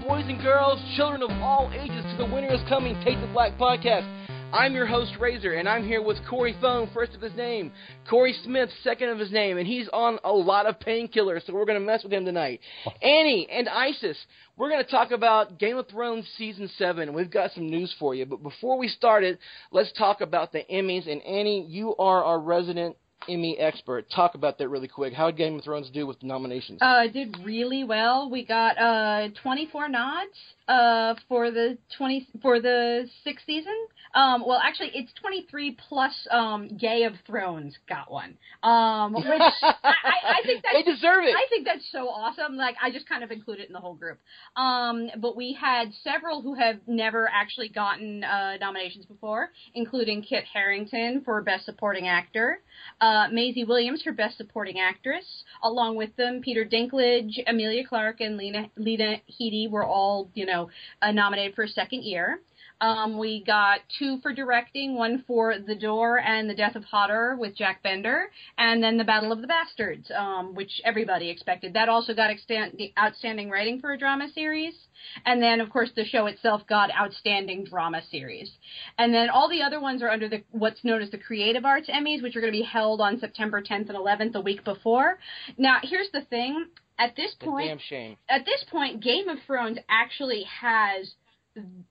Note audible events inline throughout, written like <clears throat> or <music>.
Boys and girls, children of all ages, to the Winter is Coming Take the Black podcast. I'm your host, Razor, and I'm here with Corey Thone, first of his name, Corey Smith, second of his name, and he's on a lot of painkillers, so we're going to mess with him tonight. <laughs> Annie and Isis, we're going to talk about Game of Thrones Season 7. We've got some news for you, but before we start it, let's talk about the Emmys, and Annie, you are our resident Emmy expert. Talk about that really quick. How did Game of Thrones do with the nominations? Uh, did really well. We got uh 24 nods uh for the 20 for the sixth season. Um, well, actually, it's 23 plus um Gay of Thrones got one. Um, <laughs> which I, I, I think that's they deserve it. I think that's so awesome. Like I just kind of include it in the whole group. Um, but we had several who have never actually gotten uh, nominations before, including Kit Harington for Best Supporting Actor, uh, Maisie Williams for Best Supporting Actress, along with them Peter Dinklage, Emilia Clarke, and Lena Lena Headey were all you know uh, nominated for a second year. Um, we got two for directing, one for The Door and The Death of Hodor with Jack Bender, and then The Battle of the Bastards, um, which everybody expected. That also got extant- outstanding writing for a drama series. And then, of course, the show itself got outstanding drama series. And then all the other ones are under the what's known as the Creative Arts Emmys, which are going to be held on September 10th and 11th, the week before. Now, here's the thing. At this point, damn shame. at this point, Game of Thrones actually has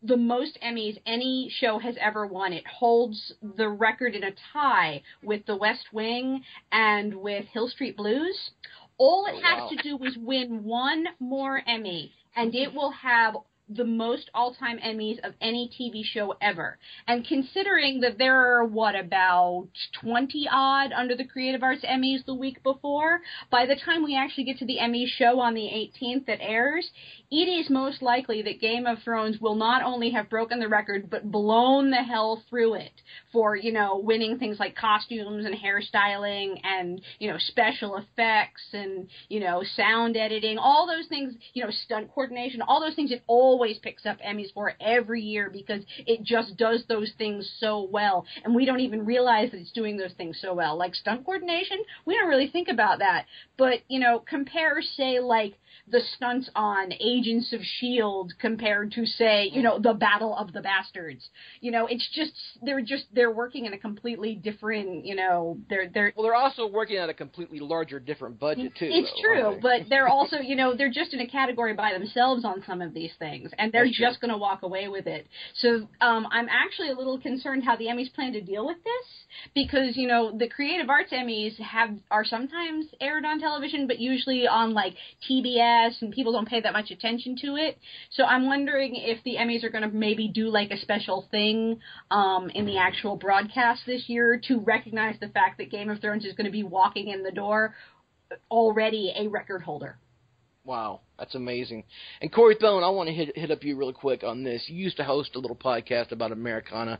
the most Emmys any show has ever won. It holds the record in a tie with The West Wing and with Hill Street Blues. All it Oh, has wow. to do is win one more Emmy, and it will have the most all-time Emmys of any TV show ever. And considering that there are what about 20 odd under the Creative Arts Emmys the week before, by the time we actually get to the Emmy show on the 18th that airs, it is most likely that Game of Thrones will not only have broken the record but blown the hell through it for, you know, winning things like costumes and hairstyling and, you know, special effects and, you know, sound editing, all those things, you know, stunt coordination, all those things it always picks up Emmys for every year because it just does those things so well. And we don't even realize that it's doing those things so well. Like stunt coordination, we don't really think about that. But, you know, compare, say, like, the stunts on Agents of Shield compared to say, you know, the Battle of the Bastards. You know, it's just they're just they're working in a completely different, you know, they're they're Well, they're also working on a completely larger, different budget too. it's though, true, but they're also, you know, they're just in a category by themselves on some of these things, and they're just going to walk away with it. So um, I'm actually a little concerned how the Emmys plan to deal with this because you know the Creative Arts Emmys have are sometimes aired on television, but usually on like TBS, and people don't pay that much attention to it. So I'm wondering if the Emmys are going to maybe do like a special thing um, in the actual broadcast this year to recognize the fact that Game of Thrones is going to be walking in the door already a record holder. Wow, that's amazing. And Corey Thone, I want to hit hit up you really quick on this. You used to host a little podcast about Americana.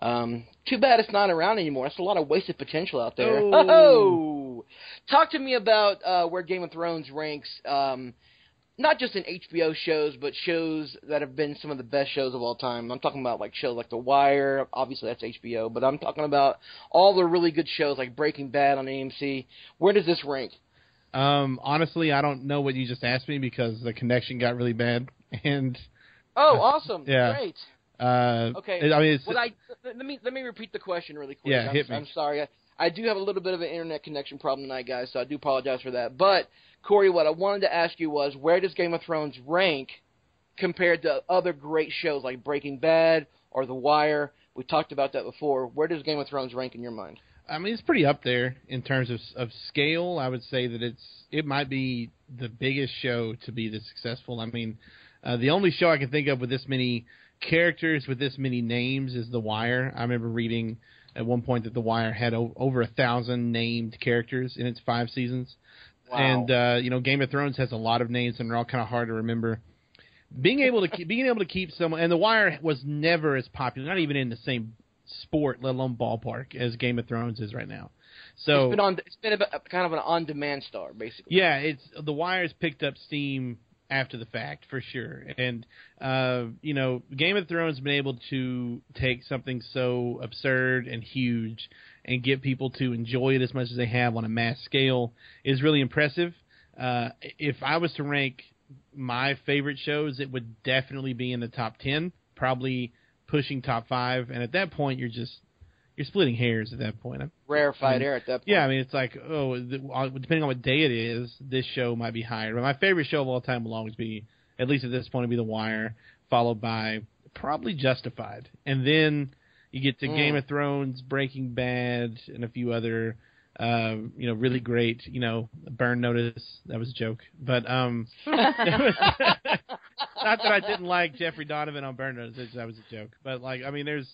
Um, too bad it's not around anymore. That's a lot of wasted potential out there. Oh. Oh, talk to me about uh, where Game of Thrones ranks. Um, not just in HBO shows, but shows that have been some of the best shows of all time. I'm talking about like shows like The Wire, obviously that's HBO, but I'm talking about all the really good shows like Breaking Bad on AMC. Where does this rank? Um, honestly, I don't know what you just asked me because the connection got really bad, <laughs> and Oh, awesome! Yeah. Great. uh, Okay. I mean, Well, I let me let me repeat the question really quick. Yeah, I'm, hit me. I'm sorry. I, I do have a little bit of an internet connection problem tonight, guys, so I do apologize for that. But Corey, what I wanted to ask you was, where does Game of Thrones rank compared to other great shows like Breaking Bad or The Wire? We talked about that before. Where does Game of Thrones rank in your mind? I mean, it's pretty up there in terms of of scale. I would say that it's it might be the biggest show to be this successful. I mean, uh, the only show I can think of with this many characters with this many names is The Wire. I remember reading at one point that The Wire had o- over a thousand named characters in its five seasons. Wow. And uh, you know, Game of Thrones has a lot of names, and they're all kind of hard to remember. Being able to keep, being able to keep someone, and The Wire was never as popular, not even in the same sport, let alone ballpark, as Game of Thrones is right now. So it's been on. It's been a, kind of an on-demand star, basically. yeah, it's The Wire's picked up steam after the fact for sure, and uh, you know, Game of Thrones has been able to take something so absurd and huge and get people to enjoy it as much as they have on a mass scale is really impressive. Uh, if I was to rank my favorite shows, it would definitely be in the top ten, probably pushing top five. And at that point, you're just you're splitting hairs at that point. I'm- Rarefied I mean, air at that point. yeah, I mean, it's like, oh, the, uh, depending on what day it is, this show might be higher. But my favorite show of all time will always be, at least at this point, will be The Wire, followed by probably Justified, and then you get to Mm. Game of Thrones, Breaking Bad, and a few other, uh, you know, really great, you know, Burn Notice. That was a joke, but um, <laughs> <laughs> not that I didn't like Jeffrey Donovan on Burn Notice. That was a joke, but like, I mean, there's,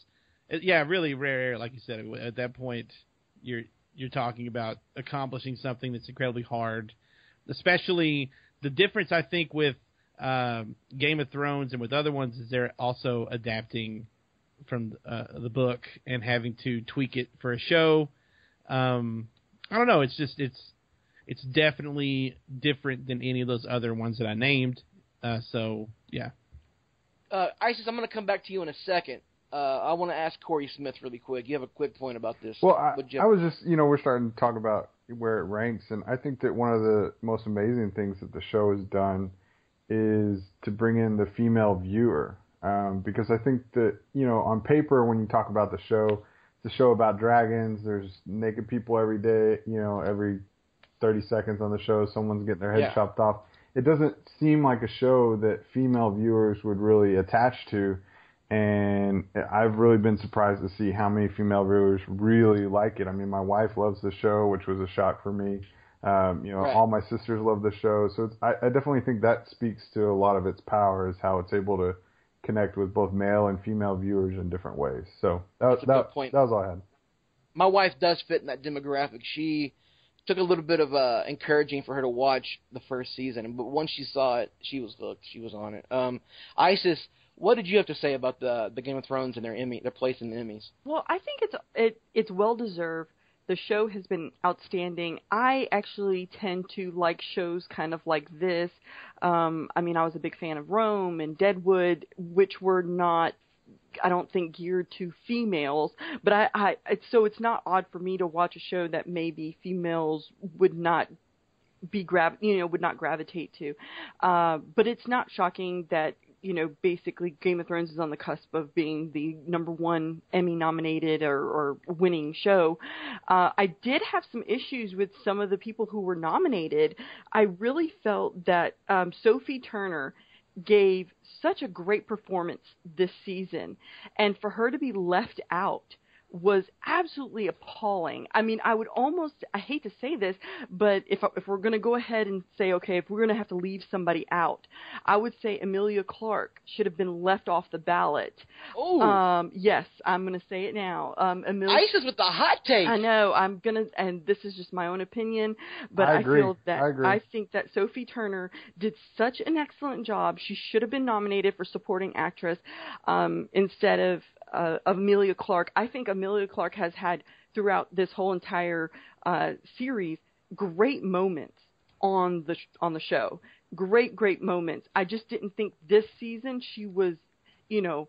yeah, really rare air, like you said. At that point, you're you're talking about accomplishing something that's incredibly hard. Especially the difference I think with um, Game of Thrones and with other ones is they're also adapting from uh, the book and having to tweak it for a show. Um, I don't know. It's just it's it's definitely different than any of those other ones that I named. Uh, so yeah, Uh, Isis, I'm going to come back to you in a second. Uh, I want to ask Corey Smith really quick. You have a quick point about this. Well, I, Would I was just, you know, we're starting to talk about where it ranks, and I think that one of the most amazing things that the show has done is to bring in the female viewer. Um, because I think that, you know, on paper, when you talk about the show, it's a show about dragons. There's naked people every day, you know, every 30 seconds on the show, someone's getting their head Yeah. chopped off. It doesn't seem like a show that female viewers would really attach to and I've really been surprised to see how many female viewers really like it. I mean, my wife loves the show, which was a shock for me. Um, you know, Right. all my sisters love the show, so it's, I, I definitely think that speaks to a lot of its power is how it's able to connect with both male and female viewers in different ways. So that, That's that, that was all I had. my wife does fit in that demographic. She took a little bit of uh, encouraging for her to watch the first season, but once she saw it, she was hooked. She was on it. Um, Isis, what did you have to say about the the Game of Thrones and their Emmy, their place in the Emmys? Well, I think it's it, it's well deserved. The show has been outstanding. I actually tend to like shows kind of like this. Um, I mean, I was a big fan of Rome and Deadwood, which were not, I don't think, geared to females. But I, I it's, so it's not odd for me to watch a show that maybe females would not be grav you know would not gravitate to uh but it's not shocking that you know basically game of thrones is on the cusp of being the number one emmy nominated or, or winning show uh i did have some issues with some of the people who were nominated i really felt that um sophie turner gave such a great performance this season. And for her to be left out was absolutely appalling. I mean, I would almost I hate to say this, but if if we're going to go ahead and say okay, if we're going to have to leave somebody out, I would say Emilia Clarke should have been left off the ballot. Oh, Um yes, I'm going to say it now. Um Amelia Isis with the hot take. I know. I'm gonna, and this is just my own opinion, but I agree. feel that I agree. think that Sophie Turner did such an excellent job. She should have been nominated for supporting actress um, instead of uh, Emilia Clarke. I think Emilia Clarke has had throughout this whole entire uh, series great moments on the on the show. Great, great moments. I just didn't think this season she was, you know,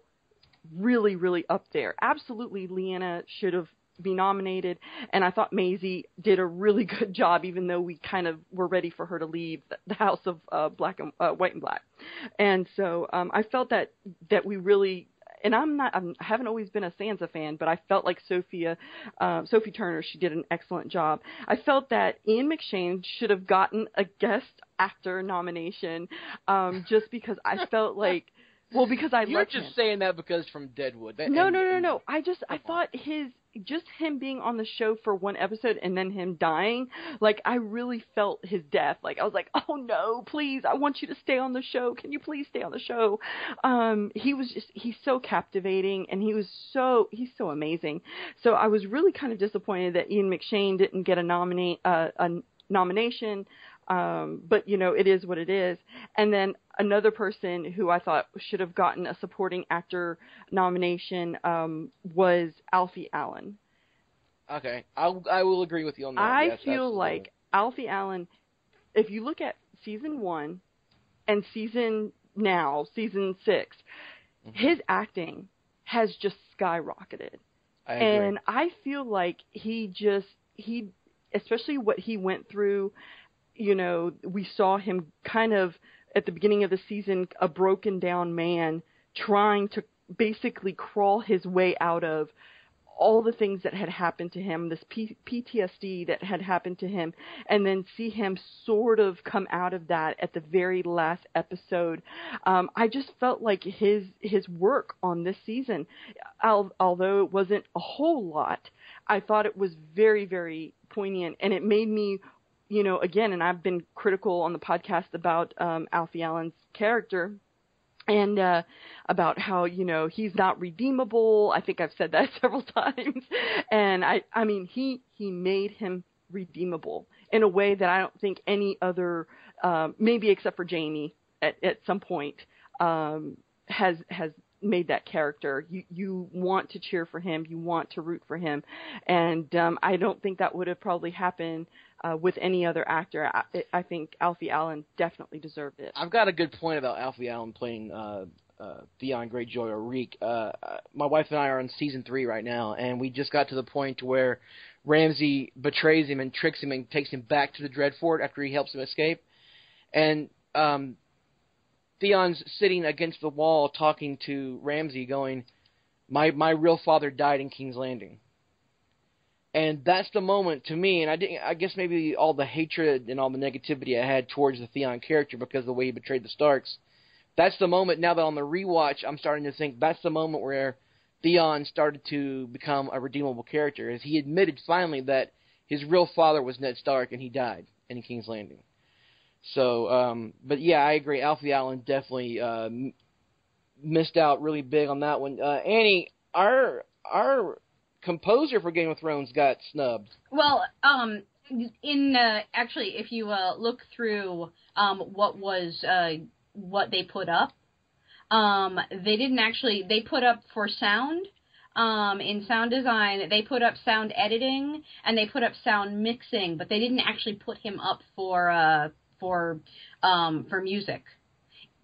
really, really up there. Absolutely, Leanna should have be nominated, and I thought Maisie did a really <laughs> good job, even though we kind of were ready for her to leave the House of uh, Black and uh, White and Black, and so um, I felt that that we really and I'm not I'm, I haven't always been a Sansa fan, but I felt like Sophia uh, Sophie Turner she did an excellent job. I felt that Ian McShane should have gotten a guest actor nomination, um, just because I felt like. Well, because I <laughs> You're just him. saying that because from Deadwood. That, No, and- no, no, no. I just I thought his just him being on the show for one episode and then him dying, like I really felt his death. Like I was like, "Oh no, please. I want you to stay on the show. Can you please stay on the show?" Um he was just he's so captivating and he was so he's so amazing. So I was really kind of disappointed that Ian McShane didn't get a nominate uh, a nomination. Um, but you know, it is what it is. And then another person who I thought should have gotten a supporting actor nomination um, was Alfie Allen. Okay, I'll, I will agree with you on that. I yes, feel absolutely. like Alfie Allen, if you look at season one and season now, season 6 Mhm. his acting has just skyrocketed. I agree. and I feel like he just he especially what he went through you know we saw him kind of at the beginning of the season a broken down man trying to basically crawl his way out of all the things that had happened to him, this P- PTSD that had happened to him, and then see him sort of come out of that at the very last episode. Um, I just felt like his his work on this season, al- although it wasn't a whole lot, I thought it was very very poignant, and it made me, you know, again, and I've been critical on the podcast about um, Alfie Allen's character and uh about how you know he's not redeemable. I think i've said that <laughs> several times. And i i mean he he made him redeemable in a way that i don't think any other um maybe except for jaime at at some point um has has made that character. You you want to cheer for him. You want to root for him. And um i don't think that would have probably happened uh with any other actor i i think alfie allen definitely deserved it I've got a good point about Alfie Allen playing uh, uh, Theon Greyjoy or Reek. Uh, uh, my wife and I are on season three right now, and we just got to the point where Ramsay betrays him and tricks him and takes him back to the Dreadfort after he helps him escape. And um, Theon's sitting against the wall talking to Ramsay, going, "My my real father died in King's Landing." And that's the moment to me, and I didn't. I guess maybe all the hatred and all the negativity I had towards the Theon character because of the way he betrayed the Starks. That's the moment. Now that on the rewatch, I'm starting to think that's the moment where Theon started to become a redeemable character, as he admitted finally that his real father was Ned Stark and he died in King's Landing. So, um, but yeah, I agree. Alfie Allen definitely uh, missed out really big on that one. Uh, Annie, our our composer for Game of Thrones got snubbed. Well, um, in uh, actually, if you uh, look through um, what was uh, what they put up, um, they didn't actually. They put up for sound. Um, in sound design, they put up sound editing and they put up sound mixing, but they didn't actually put him up for uh, for um, for music.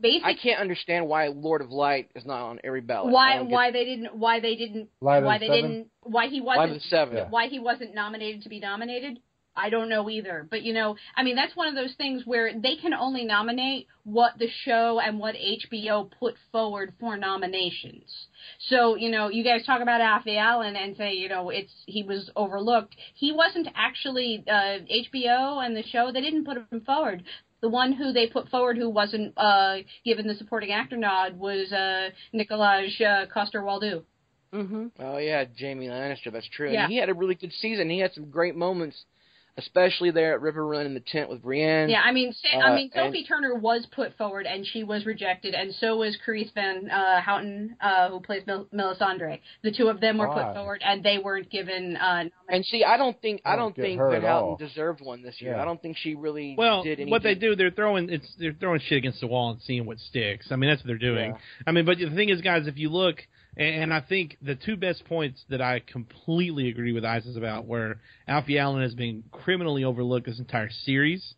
Basically, I can't understand why Lord of Light is not on every ballot. Why why they didn't why they didn't Light why they Seven? didn't why he wasn't the seven? Yeah. why he wasn't nominated to be nominated i don't know either but you know i mean that's one of those things where they can only nominate what the show and what hbo put forward for nominations so you know you guys talk about Alfie Allen and say you know it's he was overlooked he wasn't actually uh hbo and the show they didn't put him forward the one who they put forward who wasn't uh given the supporting actor nod was uh Nikolaj uh, Coster-Waldau. Mm-hmm. Oh yeah, Jaime Lannister. That's true. Yeah. And he had a really good season. He had some great moments, especially there at Riverrun in the tent with Brienne. Yeah, I mean, Sa- Uh, I mean, and- Sophie Turner was put forward and she was rejected, and so was Carice Van uh, Houten, uh, who plays Mel- Melisandre. The two of them were Why? put forward, and they weren't given. Uh, And see, I don't think I Don't don't think her Van Houten all. deserved one this year. Yeah. I don't think she really Well, did anything. Well, what they do, they're throwing it's they're throwing shit against the wall and seeing what sticks. I mean, that's what they're doing. Yeah. I mean, but the thing is, guys, if you look, and, I think the two best points that I completely agree with Isis about were Alfie Allen has been criminally overlooked this entire series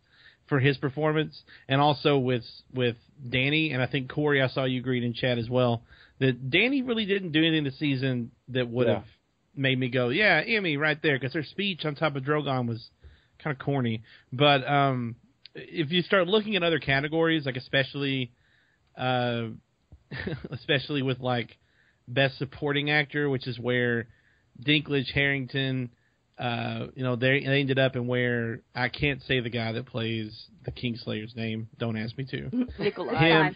for his performance, and also with with Dany, and I think Corey, I saw you agreed in chat as well that Dany really didn't do anything this season that would Yeah. have made me go, yeah, Emmy right there, because her speech on top of Drogon was kind of corny. But um, if you start looking at other categories, like especially, uh, <laughs> especially with like best supporting actor, which is where Dinklage, Harington, uh, you know, they, they ended up in where I can't say the guy that plays the Kingslayer's name. Don't ask me to. Nikolai. Him,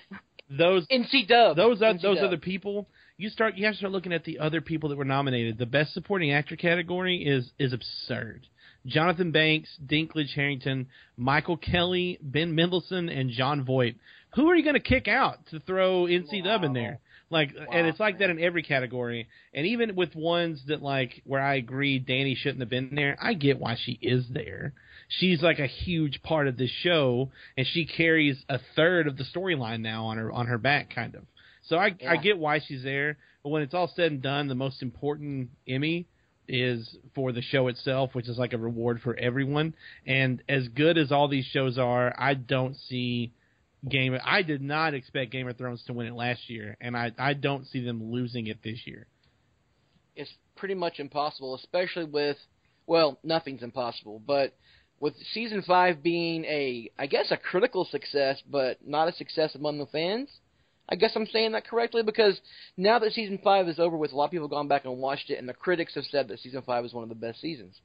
those NC Dub. those are, NC those other people. You start you have to start looking at the other people that were nominated. The best supporting actor category is is absurd. Jonathan Banks, Dinklage Harington, Michael Kelly, Ben Mendelsohn, and Jon Voight. Who are you going to kick out to throw NC Dub in there? Like, and it's like that in every category. And even with ones that like where I agree Dany shouldn't have been there, I get why she is there. She's like a huge part of this show, and she carries a third of the storyline now on her on her back, kind of. So I I get why she's there. But when it's all said and done, the most important Emmy is for the show itself, which is like a reward for everyone. And as good as all these shows are, I don't see Game. I did not expect Game of Thrones to win it last year, and I I don't see them losing it this year. it's pretty much impossible, especially with well, nothing's impossible, but with season five being a I guess a critical success, but not a success among the fans. I guess I'm saying that correctly because now that season five is over with, a lot of people gone back and watched it, and the critics have said that season five is one of the best seasons.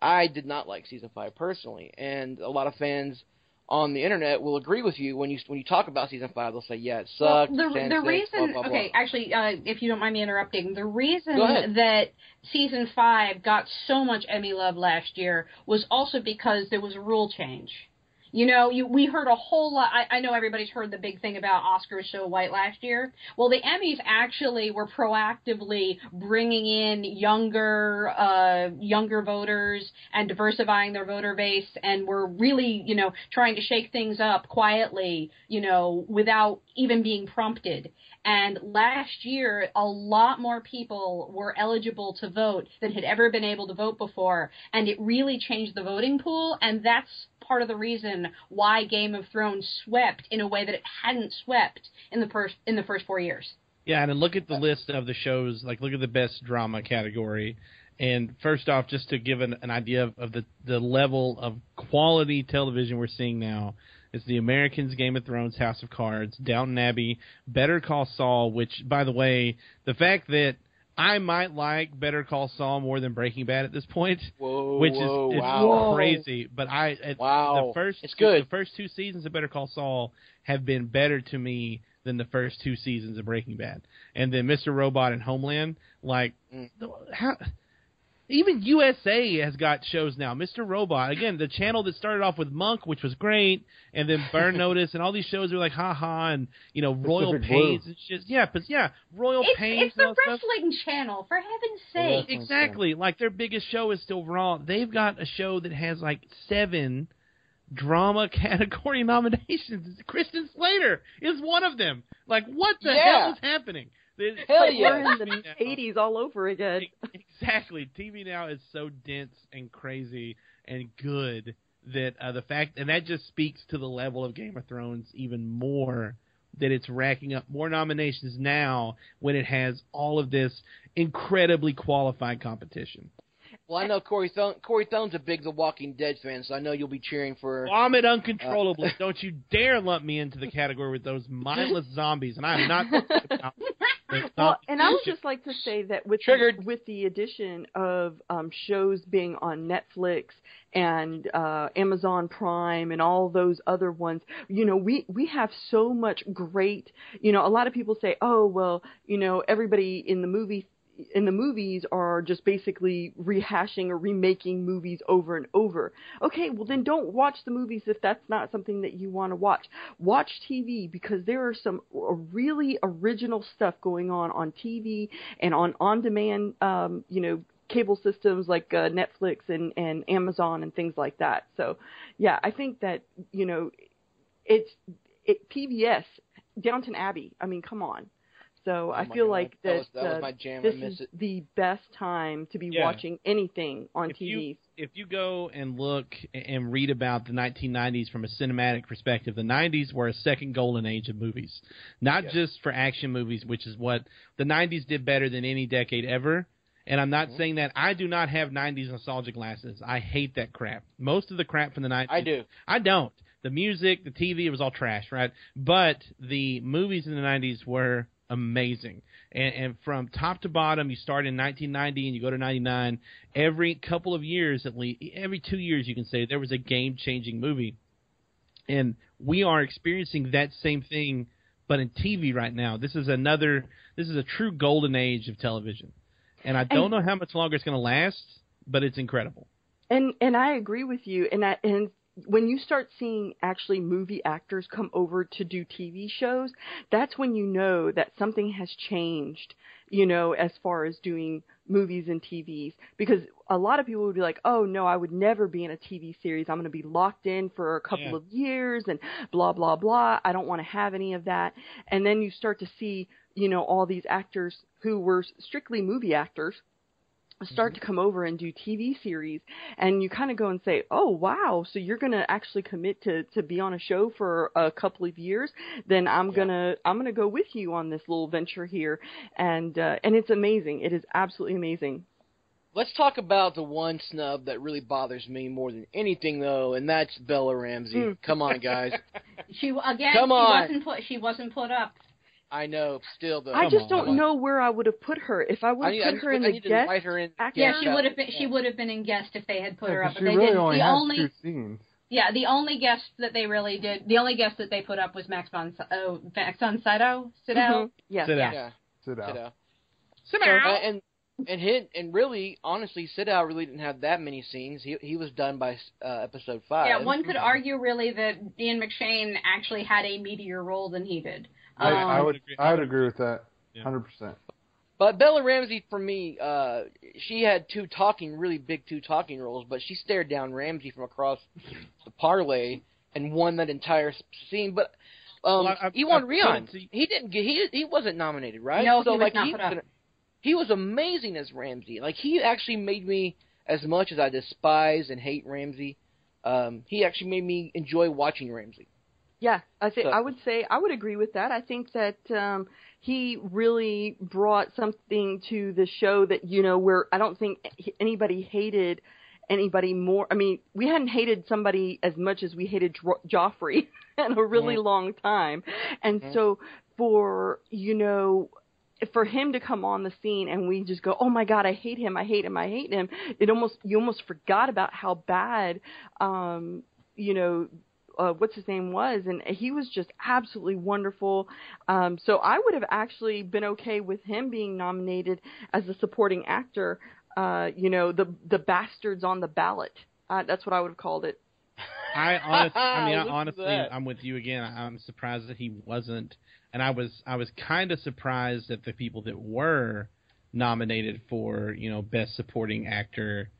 I did not like season five personally, and a lot of fans on the internet will agree with you when you when you talk about season five. They'll say, "Yeah, it Well, sucked." the the stinks, reason, blah, blah, blah. okay, actually, uh, if you don't mind me interrupting, the reason that season five got so much Emmy love last year was also because there was a rule change. You know, you, we heard a whole lot. I, I know everybody's heard the big thing about Oscars so white last year. Well, the Emmys actually were proactively bringing in younger, uh, younger voters and diversifying their voter base, and were really, you know, trying to shake things up quietly, you know, without even being prompted. And last year, a lot more people were eligible to vote than had ever been able to vote before, and it really changed the voting pool. And that's part of the reason why Game of Thrones swept in a way that it hadn't swept in the first in the first four years. Yeah, and look at the list of the shows. Like, look at the best drama category. And first off, just to give an, an idea of, of the the level of quality television we're seeing now, it's The Americans, Game of Thrones, House of Cards, Downton Abbey, Better Call Saul. Which, by the way, the fact that I might like Better Call Saul more than Breaking Bad at this point, Whoa, <laughs> which whoa, is it's wow. crazy. But I at Wow. the first It's two, good. the first two seasons of Better Call Saul have been better to me than the first two seasons of Breaking Bad. And then Mr. Robot and Homeland, like Mm. how even USA has got shows now. Mr. Robot, again, the channel that started off with Monk, which was great, and then Burn <laughs> Notice, and all these shows are like, ha ha, and you know, Royal Pacific Blue. Pains and shit. Yeah, but yeah, Royal It's, Pains. it's and the all that stuff. wrestling channel, for heaven's sake. wrestling Exactly. Like their biggest show is still Raw. They've got a show that has like seven drama <laughs> category nominations. Christian Slater is one of them. Like what the Yeah. hell is happening? It's Hell like yeah. We're in the 80s all over again. Exactly. TV now is so dense and crazy and good that uh, the fact and that just speaks to the level of Game of Thrones even more that it's racking up more nominations now when it has all of this incredibly qualified competition. Well, I know Corey Thone, Corey Thone's a big The Walking Dead fan, so I know you'll be cheering for. Vomit uncontrollably. Don't you dare lump me into the category with those mindless <laughs> zombies. And I'm not talking about the Well, and I would just like to say that with Triggered. The, with the addition of um, shows being on Netflix and uh, Amazon Prime and all those other ones, you know, we we have so much great. You know, a lot of people say, oh well, you know, everybody in the movie in the movies are just basically rehashing or remaking movies over and over. Okay, well then don't watch the movies if that's not something that you want to watch. Watch TV because there are some really original stuff going on on TV and on on-demand, um, you know, cable systems like uh, Netflix and and Amazon and things like that. So, yeah, I think that you know, it's it PBS Downton Abbey. I mean, come on. So I feel God, like that that, was- that was uh, my jam. This is it. the best time to be Yeah. watching anything on If TV. you- If you go and look and read about the 1990s from a cinematic perspective, the 90s were a second golden age of movies. Not just for action movies, which is what the 90s did better than any decade ever. And I'm not saying that I do not have 90s nostalgia glasses. I hate that crap. Most of the crap from the 90s. I do. I don't. The music, the TV, it was all trash, right? But the movies in the 90s were amazing. And, and from top to bottom, you start in 1990 and you go to 99. Every couple of years, at least, every two years, you can say there was a game changing movie. And we are experiencing that same thing, but in TV right now. This is another, this is a true golden age of television. And I don't And- know how much longer it's going to last, but it's incredible. And and I agree with you. And I, and when you start seeing actually movie actors come over to do TV shows, that's when you know that something has changed. You know, as far as doing movies and TVs, because a lot of people would be like, "Oh no, I would never be in a TV series. I'm going to be locked in for a couple Yeah. of years and blah blah blah. I don't want to have any of that." And then you start to see, you know, all these actors who were strictly movie actors start to come over and do TV series and you kind of go and say, "Oh, wow, so you're going to actually commit to to be on a show for a couple of years, then I'm Yeah. going to I'm going to go with you on this little venture here." And uh and it's amazing. It is absolutely amazing. Let's talk about the one snub that really bothers me more than anything, though, and that's Bella Ramsey. Mm. Come on, guys. <laughs> She again. Come on. she wasn't put. She wasn't put up. I know, still though. I just on. don't know where I would have put her. If I would have I put her in I the guest in. Yeah, she would have been. She would have been in guest if they had put her Yeah, up. 'cause But they really didn't. only The has only. two scenes. Yeah, the only guest that they really did. The only guest that they put up was Max von. Oh, Max von Sydow. Sydow. Mhm. Yes. Sit down. Yeah, Sit sit out. out. Uh, and and hit and really, honestly, Sydow really didn't have that many scenes. He he was done by uh, episode five. Yeah, one could argue really that Ian McShane actually had a meatier role than he did. I, I Um, would agree- I would agree with that. Yeah. Hundred percent. But Bella Ramsey, for me, uh, she had two talking, really big two talking roles, but she stared down Ramsay from across the parlay and won that entire scene. But um, Well, I- I've- Iwan Rheon, he didn't get, he he wasn't nominated, right? No, so he was like not he put was up. an- he was amazing as Ramsay. Like he actually made me, as much as I despise and hate Ramsay, um, he actually made me enjoy watching Ramsay. Yeah, I think So- I would say I would agree with that. I think that um he really brought something to the show that you know where I don't think anybody hated anybody more. I mean, we hadn't hated somebody as much as we hated Dro- Joffrey <laughs> in a really Mhm. long time, and Mhm. so for you know for him to come on the scene and we just go, oh my god, I hate him, I hate him, I hate him. It almost you almost forgot about how bad, um, you know, uh, what's his name was, and he was just absolutely wonderful. Um, so I would have actually been okay with him being nominated as a supporting actor. Uh, you know, the the bastards on the ballot. Uh, that's what I would have called it. I honestly, I mean, <laughs> I honestly, I'm with you again. I'm surprised that he wasn't, and I was, I was kind of surprised that the people that were nominated for, you know, best supporting actor,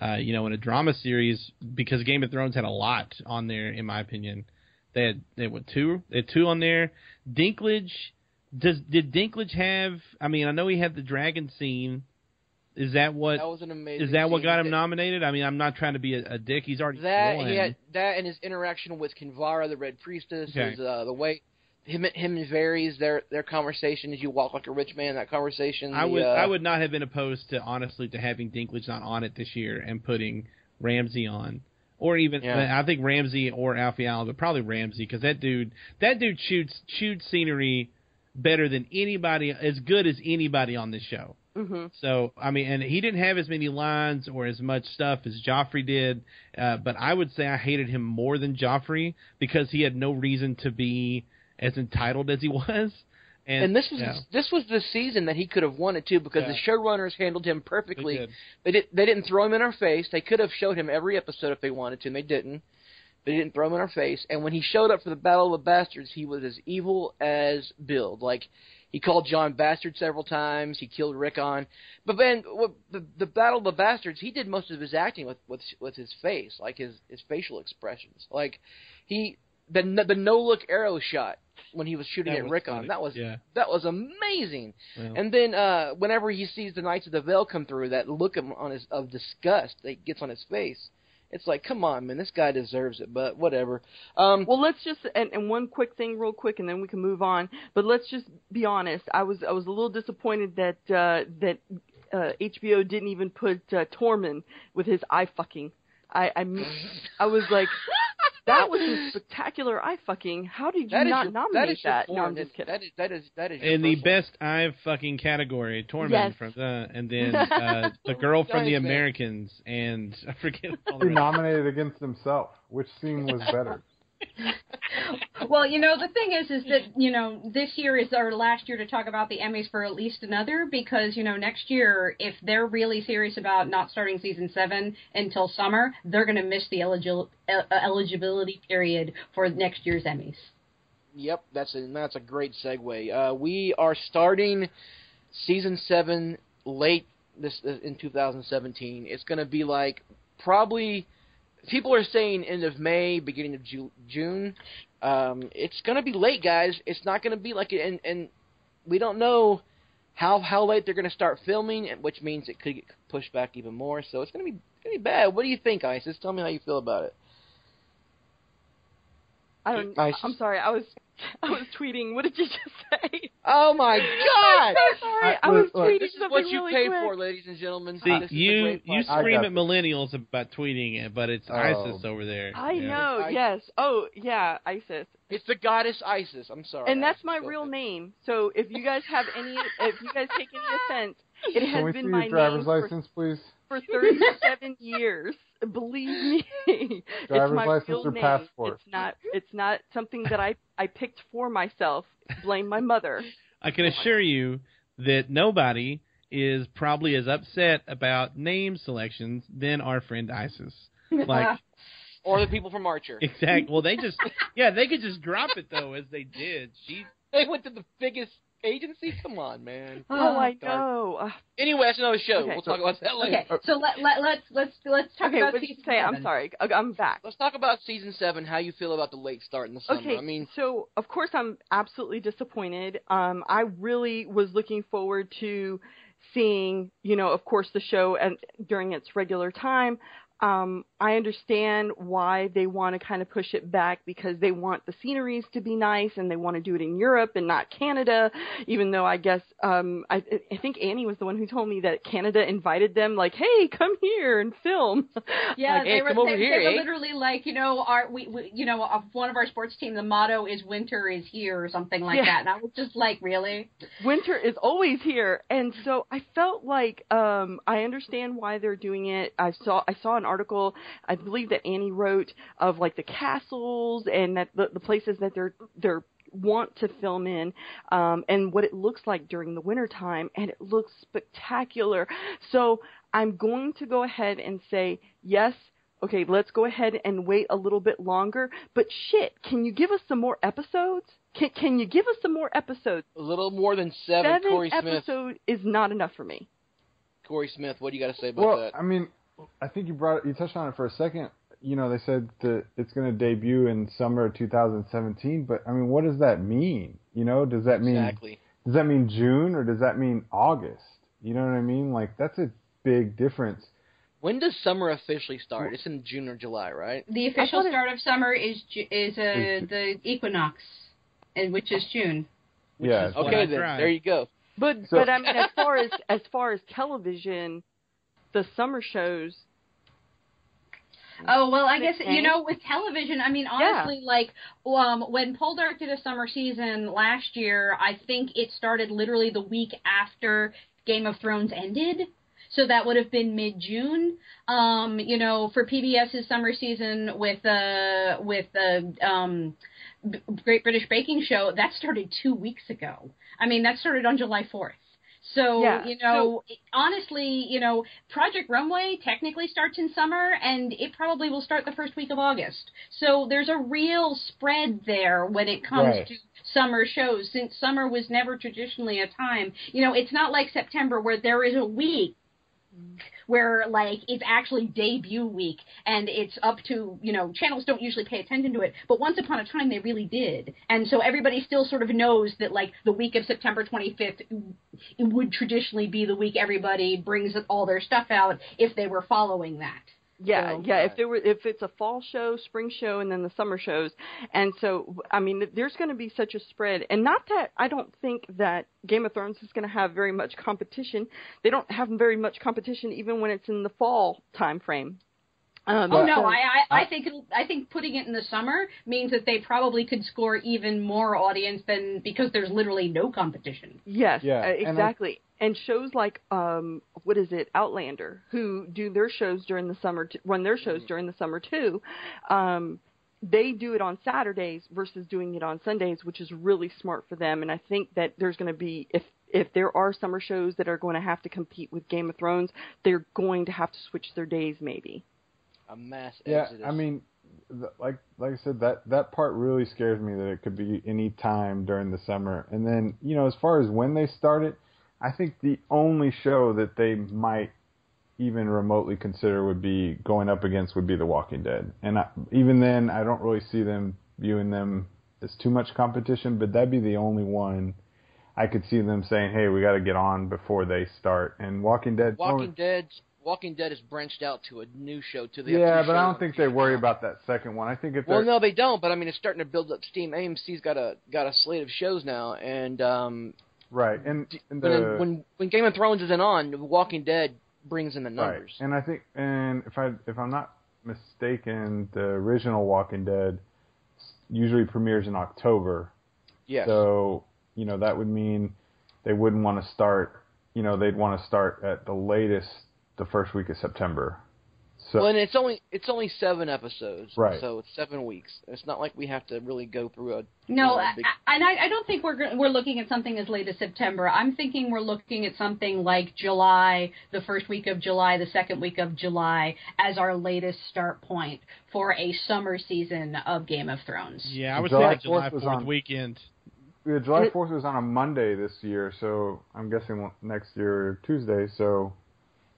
uh, you know, in a drama series, because Game of Thrones had a lot on there, in my opinion. They had, they had what, two, they had two on there. Dinklage, does did Dinklage have? I mean, I know he had the dragon scene. Is that what? That was an amazing. Is that what got him nominated? I mean, I'm not trying to be a, a dick. He's already That won. he had that and his interaction with Kinvara, the Red Priestess, Okay. his, uh, the way him him and Varys their their conversation as you walk like a rich man. That conversation. I the, would uh, I would not have been opposed to honestly to having Dinklage not on it this year and putting Ramsay on, or even Yeah. I think Ramsay or Alfie Allen, but probably Ramsay because that dude that dude shoots shoots scenery better than anybody, as good as anybody on this show. hmm So I mean, and he didn't have as many lines or as much stuff as Joffrey did, uh, but I would say I hated him more than Joffrey because he had no reason to be as entitled as he <laughs> was. And, And this was yeah, this was the season that he could have won it too because Yeah. the showrunners handled him they perfectly. did. They did they didn't throw him in our face. They could have showed him every episode if they wanted to, and they didn't. They didn't throw him in our face. And when he showed up for the Battle of the Bastards, he was as evil as Build. Like he called Jon bastard several times. He killed Rickon. But then the the Battle of the Bastards, he did most of his acting with with with his face, like his his facial expressions. Like he the the no look arrow shot when he was shooting That at was Rickon. funny. That was yeah. that was amazing. Well, And then uh whenever he sees the Knights of the Vale come through, that look on his of disgust that gets on his face, it's like, come on, man, this guy deserves it. But whatever. Um, Well, let's just and, and one quick thing, real quick, and then we can move on. But let's just be honest. I was I was a little disappointed that uh, that uh, HBO didn't even put uh, Tormund with his eye fucking. I I, m- I was like, that was a spectacular eye fucking. How did you That is not your, nominate that? Is your that? No. I'm just kidding. That is that is that is In the one. best eye fucking category, Tormund Yes. from the, and then <laughs> uh, the girl from the Americans, and <laughs> I forget all He the rest. nominated against himself. Which scene was better? <laughs> Well, you know, the thing is, is that you know this year is our last year to talk about the Emmys for at least another because you know next year, if they're really serious about not starting season seven until summer, they're going to miss the eligil- el- eligibility period for next year's Emmys. Yep, that's a that's a great segue. Uh, we are starting season seven late this in 2017. It's going to be like probably people are saying end of May, beginning of Ju- June. Um, it's going to be late, guys. It's not going to be like and and we don't know how how late they're going to start filming, which means it could get pushed back even more. So it's going to be going to be bad. What do you think, Isis? Tell me how you feel about it. I don't. Nice. I'm sorry. I was <laughs> I was tweeting. What did you just <laughs> say? Oh my God! <laughs> I'm so sorry. I, I- was look, look. tweeting This is something what you really pay quick. for, ladies and gentlemen. See, This you you scream got at this. millennials about tweeting it, but it's Oh. ISIS over there. I Yeah. know. I- yes. Oh, yeah. ISIS. It's the goddess Isis. I'm sorry. and that's my real ahead. name. So if you guys have any, if you guys take any offense, it Can has we see been my your driver's name for, please? for 37 years. Believe me, <laughs> it's my license real or name. passport? It's not. It's not something that I I picked for myself. Blame my mother. I can oh assure you that nobody is probably as upset about name selections than our friend ISIS. Like <laughs> Or the people from Archer. Exactly. Well, they just yeah, they could just drop it though, as they did. She They went to the biggest agency. Come on, man. Oh, I dark. know. Anyway, that's another show. Okay. We'll talk about that later. Okay, so let, let let's let's let's talk okay, about what did you season say? I'm seven. sorry. I- I'm back. Let's talk about season seven. How you feel about the late start in the summer? Okay, I mean, so of course I'm absolutely disappointed. Um, I really was looking forward to seeing, you know, of course the show and during its regular time. Um, I understand why they want to kind of push it back because they want the sceneries to be nice and they want to do it in Europe and not Canada. Even though I guess um, I, I think Annie was the one who told me that Canada invited them, like, "Hey, come here and film." <laughs> Yeah, Like, they hey, were come over they, here, they were eh? literally like, you know, our we, we you know, one of our sports team, the motto is "Winter is here" or something like Yeah. that, and I was just like, really? winter is always here and so i felt like um i understand why they're doing it i saw i saw an article i believe that annie wrote of like the castles and that the, the places that they're they're want to film in um and what it looks like during the winter time and it looks spectacular so i'm going to go ahead and say yes okay let's go ahead and wait a little bit longer but shit can you give us some more episodes can, can you give us some more episodes a little more than seven. seven Corey Smith. episode is not enough for me. Corey Smith, what do you got to say about Well, that? I mean, I think you brought you touched on it for a second. You know, they said that it's going to debut in summer 2017, but I mean, what does that mean? You know, does that mean exactly. does that mean June or does that mean August? You know what I mean? Like that's a big difference. When does summer officially start? It's in June or July, right? The official start of summer is is uh, Is- the equinox, and which is June. Which yeah. is Okay, then tried. there you go. But So- but I mean, as far as as far as television, the summer shows. Oh well, I guess you know with television. I mean, honestly, like um, when Poldark did a summer season last year, I think it started literally the week after Game of Thrones ended. So that would have been mid June. Um, you know, for PBS's summer season with uh with the um B- Great British Baking Show, that started two weeks ago. I mean, that started on July fourth. So Yeah, you know, honestly, you know, Project Runway technically starts in summer, and it probably will start the first week of August. So there's a real spread there when it comes Right. to summer shows, since summer was never traditionally a time. You know, it's not like September where there is a week where like it's actually debut week and it's up to you know channels don't usually pay attention to it but once upon a time they really did. And so everybody still sort of knows that like the week of september 25th it would traditionally be the week everybody brings all their stuff out if they were following that Yeah, So- yeah. If there were, if it's a fall show, spring show, and then the summer shows, and so I mean, there's going to be such a spread, and not that I don't think that Game of Thrones is going to have very much competition. They don't have very much competition even when it's in the fall time frame. Um, Oh no, so- I I, I think it'll, I think putting it in the summer means that they probably could score even more audience than because there's literally no competition. Yes, Yeah, uh, and I- exactly. And, shows like um what is it, Outlander, who do their shows during the summer, t- run their shows during the summer too. Um, they do it on Saturdays versus doing it on Sundays, which is really smart for them. And I think that there's going to be if if there are summer shows that are going to have to compete with Game of Thrones, they're going to have to switch their days maybe. A mass Yeah, exodus. I mean, like like I said, that that part really scares me that it could be any time during the summer. And then you know, as far as when they start it, I think the only show that they might even remotely consider would be going up against would be The Walking Dead. And I, even then, I don't really see them viewing them as too much competition. But that'd be the only one I could see them saying, "Hey, we got to get on before they start." And Walking Dead, Walking Dead. Walking Dead has branched out to a new show. To the yeah, but I don't think they worry about that second one. I think if Well, no, they don't. But I mean, it's starting to build up steam. AMC's got a got a slate of shows now, and um, right, and, and the, when when Game of Thrones isn't on, Walking Dead brings in the numbers. Right. And I think, and if I if I'm not mistaken, the original Walking Dead usually premieres in October. Yes. So you know that would mean they wouldn't want to start. You know, they'd want to start at the latest the first week of September. So well, and it's only it's only seven episodes, Right. So it's seven weeks. It's not like we have to really go through a No, you know, I, big, I- and I, I don't think we're we're looking at something as late as September. I'm thinking we're looking at something like July, the first week of July, the second week of July, as our latest start point for a summer season of Game of Thrones. Yeah, I was July thinking July 4th was 4th on- weekend. yeah, July Fourth was on a Monday this year, so I'm guessing next year Tuesday. So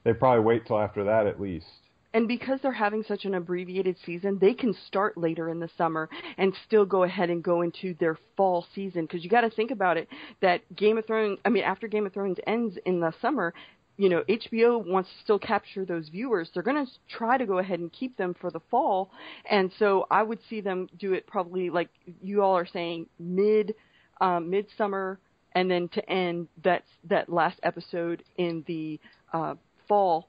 they probably wait till after that at least. And because they're having such an abbreviated season, they can start later in the summer and still go ahead and go into their fall season. Because you got to think about it that Game of Thrones, I mean, after Game of Thrones ends in the summer, you know, HBO wants to still capture those viewers. They're going to try to go ahead and keep them for the fall. And so I would see them do it probably like you all are saying mid, um, midsummer, and then to end that that last episode in the uh, fall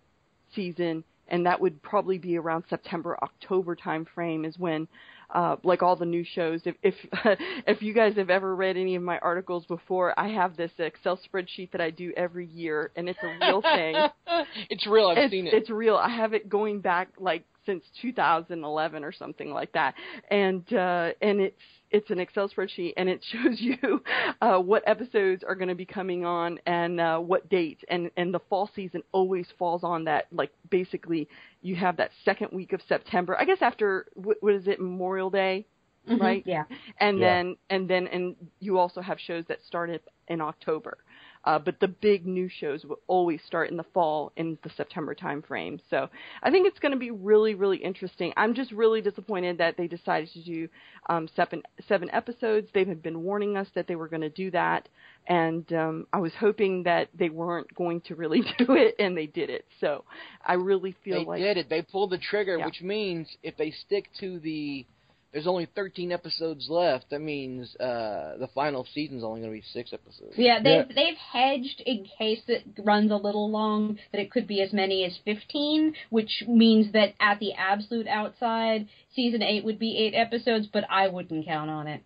season and that would probably be around September October time frame is when uh like all the new shows if if <laughs> if you guys have ever read any of my articles before I have this Excel spreadsheet that I do every year and it's a real thing <laughs> it's real. I've it's, seen it. it's real I have it going back like since 2011 or something like that and uh and it's it's an Excel spreadsheet and it <laughs> shows you uh, what episodes are going to be coming on and uh, what dates. And and the fall season always falls on that. Like basically, you have that second week of September. I guess after what, what is it Memorial Day, Mhm, right? Yeah. and Yeah. then and then and you also have shows that start in- in October. Uh, but the big new shows will always start in the fall in the September time frame. So I think it's going to be really, really interesting. I'm just really disappointed that they decided to do um, seven seven episodes. They had been warning us that they were going to do that, and um, I was hoping that they weren't going to really <laughs> do it, and they did it. So I really feel they like they did it. They pulled the trigger, Yeah. which means if they stick to the, there's only 13 episodes left. That means uh the final season's only going to be six episodes. Yeah, they've they've hedged in case it runs a little long that it could be as many as fifteen, which means that at the absolute outside, season eight would be eight episodes, but I wouldn't count on it.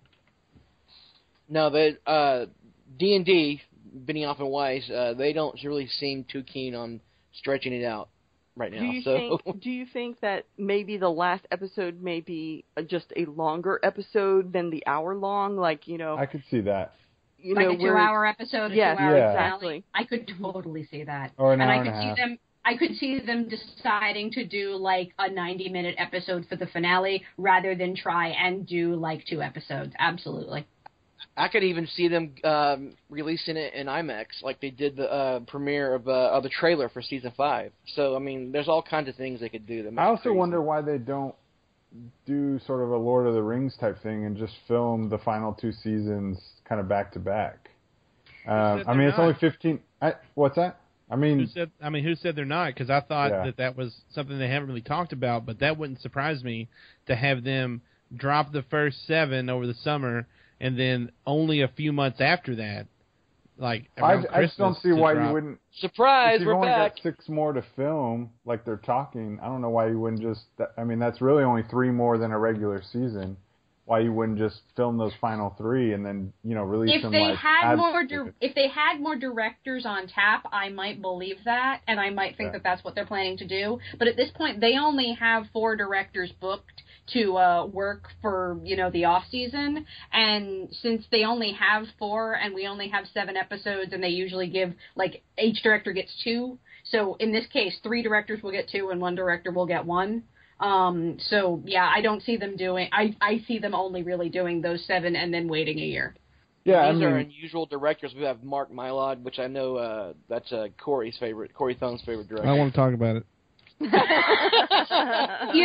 No, they uh D and D, Benioff and Weiss, uh, they don't really seem too keen on stretching it out right now. Do you so think? Do you think that maybe the last episode may be uh, just a longer episode than the hour long? Like you know, I could see that. you like know, a two-hour episode, a two-hour Yeah. exactly. I could totally see that. Or an and hour I and could a see them. I could see them deciding to do like a 90-minute episode for the finale rather than try and do like two episodes. Absolutely. I could even see them um, releasing it in IMAX, like they did the uh, premiere of, uh, of the trailer for season five. So I mean, there's all kinds of things they could do. That I also crazy. wonder why they don't do sort of a Lord of the Rings type thing and just film the final two seasons kind of back to back. Um, I mean, they're it's only fifteen. I, what's that? I mean, Who said? I mean, who said they're not? Because I thought Yeah. that that was something they haven't really talked about. But that wouldn't surprise me to have them drop the first seven over the summer, and then only a few months after that, like I, I just don't see why drop. you wouldn't. Surprise, if you've we're only back. got six more to film, like they're talking. I don't know why you wouldn't just. I mean, that's really only three more than a regular season. Why you wouldn't just film those final three and then you know release if them they like had ad- more di- if they had more directors on tap i might believe that and i might think Yeah. that that's what they're planning to do but at this point they only have four directors booked to uh work for you know the off season and since they only have four and we only have seven episodes and they usually give like each director gets two so in this case three directors will get two and one director will get one um so yeah i don't see them doing i i see them only really doing those seven and then waiting a year Yeah, These I are unusual directors. We have Mark Mylod, which I know uh, that's uh, Corey's favorite, Corey Thone's favorite director. I want to talk about it. <laughs> you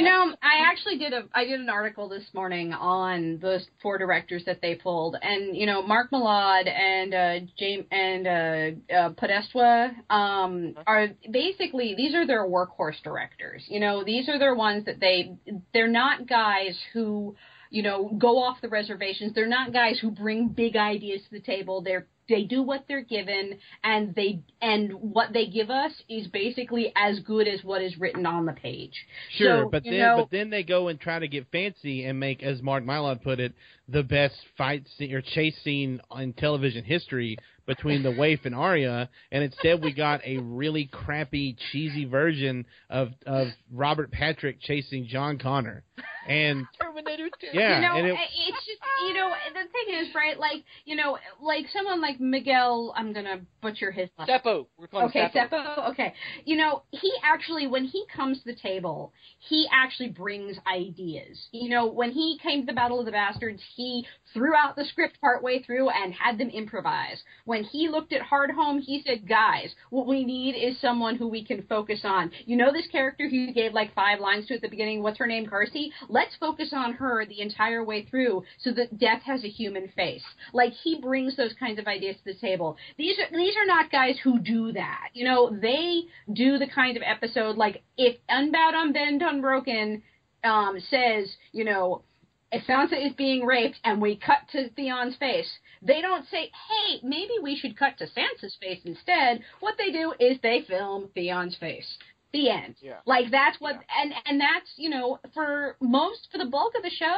know, I actually did a I did an article this morning on the four directors that they pulled, and you know, Mark Mylod and uh, James and uh, uh, Podeswa um, are basically these are their workhorse directors. You know, these are their ones that they they're not guys who you know go off the reservations. They're not guys who bring big ideas to the table. They're they do what they're given and they and what they give us is basically as good as what is written on the page. Sure, So, but then know- but then they go and try to get fancy and make, as Mark Mylod put it, the best fight scene or chase scene in television history between the waif and Arya, and instead we got a really crappy, cheesy version of of Robert Patrick chasing John Connor, and <laughs> Terminator 2. yeah, you know, and it, it's just you know the thing is right, like you know, like someone like Miguel. I'm gonna butcher his last. Seppo. We're calling Okay, Seppo. Seppo. Okay, you know he actually when he comes to the table, he actually brings ideas. You know, when he came to the Battle of the Bastards, he threw out the script partway through and had them improvise. When he looked at Hardhome, he said, "Guys, what we need is someone who we can focus on. You know this character who you gave like five lines to at the beginning. What's her name, Karsi? Let's focus on her the entire way through, so that Death has a human face. Like he brings those kinds of ideas to the table. These are these are not guys who do that. You know, they do the kind of episode like if Unbowed, Unbent, Unbroken um, says, you know, if Sansa is being raped and we cut to Theon's face, they don't say, hey, maybe we should cut to Sansa's face instead. What they do is they film Theon's face. The end. Yeah. Like that's what and and that's, you know, for most for the bulk of the show,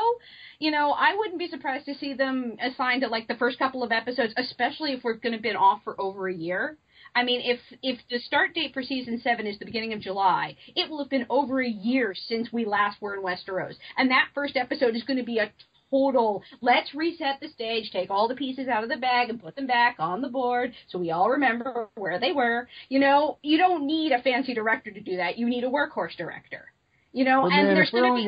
you know, I wouldn't be surprised to see them assigned to like the first couple of episodes, especially if we're going to been off for over a year. I mean, if if the start date for season seven is the beginning of July, it will have been over a year since we last were in Westeros, and that first episode is going to be a total. Let's reset the stage, take all the pieces out of the bag, and put them back on the board, so we all remember where they were. You know, you don't need a fancy director to do that. You need a workhorse director. You know, but and man, there's going to be.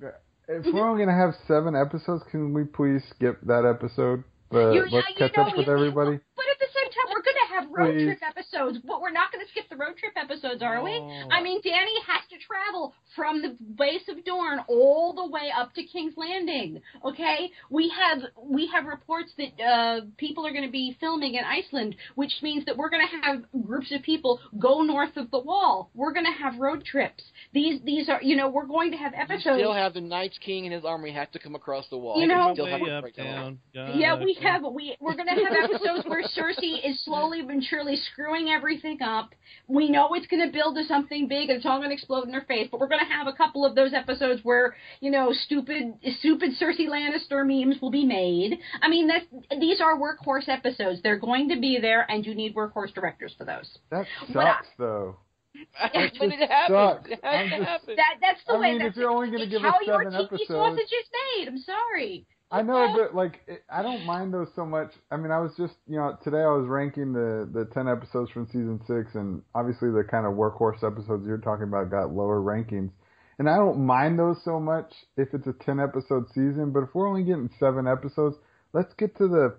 gonna if we're mm-hmm. only gonna have seven episodes, can we please skip that episode? But You- let's you catch know, up with everybody. But at the same time, we're going to have road Please. trip episodes. But we're not going to skip the road trip episodes, are we? Oh. I mean, Dany has to travel from the base of Dorne all the way up to King's Landing. Okay, we have we have reports that uh, people are going to be filming in Iceland, which means that we're going to have groups of people go north of the Wall. We're going to have road trips. These these are you know we're going to have You episodes. still have the Night's King and his army have to come across the wall. You know- still have way to break the wall. uptown. Yeah, we have we we're gonna have episodes where Cersei is slowly but surely screwing everything up. We know it's gonna build to something big and it's all gonna explode in her face, but we're gonna have a couple of those episodes where, you know, stupid stupid Cersei Lannister memes will be made. I mean that's these are workhorse episodes. They're going to be there and you need workhorse directors for those. That What I- sucks, though. <laughs> but it happens. sucks. It I'm has to just- That that's the I way mean, that's if you're only gonna it's give how your seven TV episodes- sausage is made. I'm sorry. I know, but like, it, I don't mind those so much. I mean, I was just, you know, today I was ranking the the ten episodes from season six, and obviously the kind of workhorse episodes you're talking about got lower rankings, and I don't mind those so much if it's a ten episode season. But if we're only getting seven episodes, let's get to the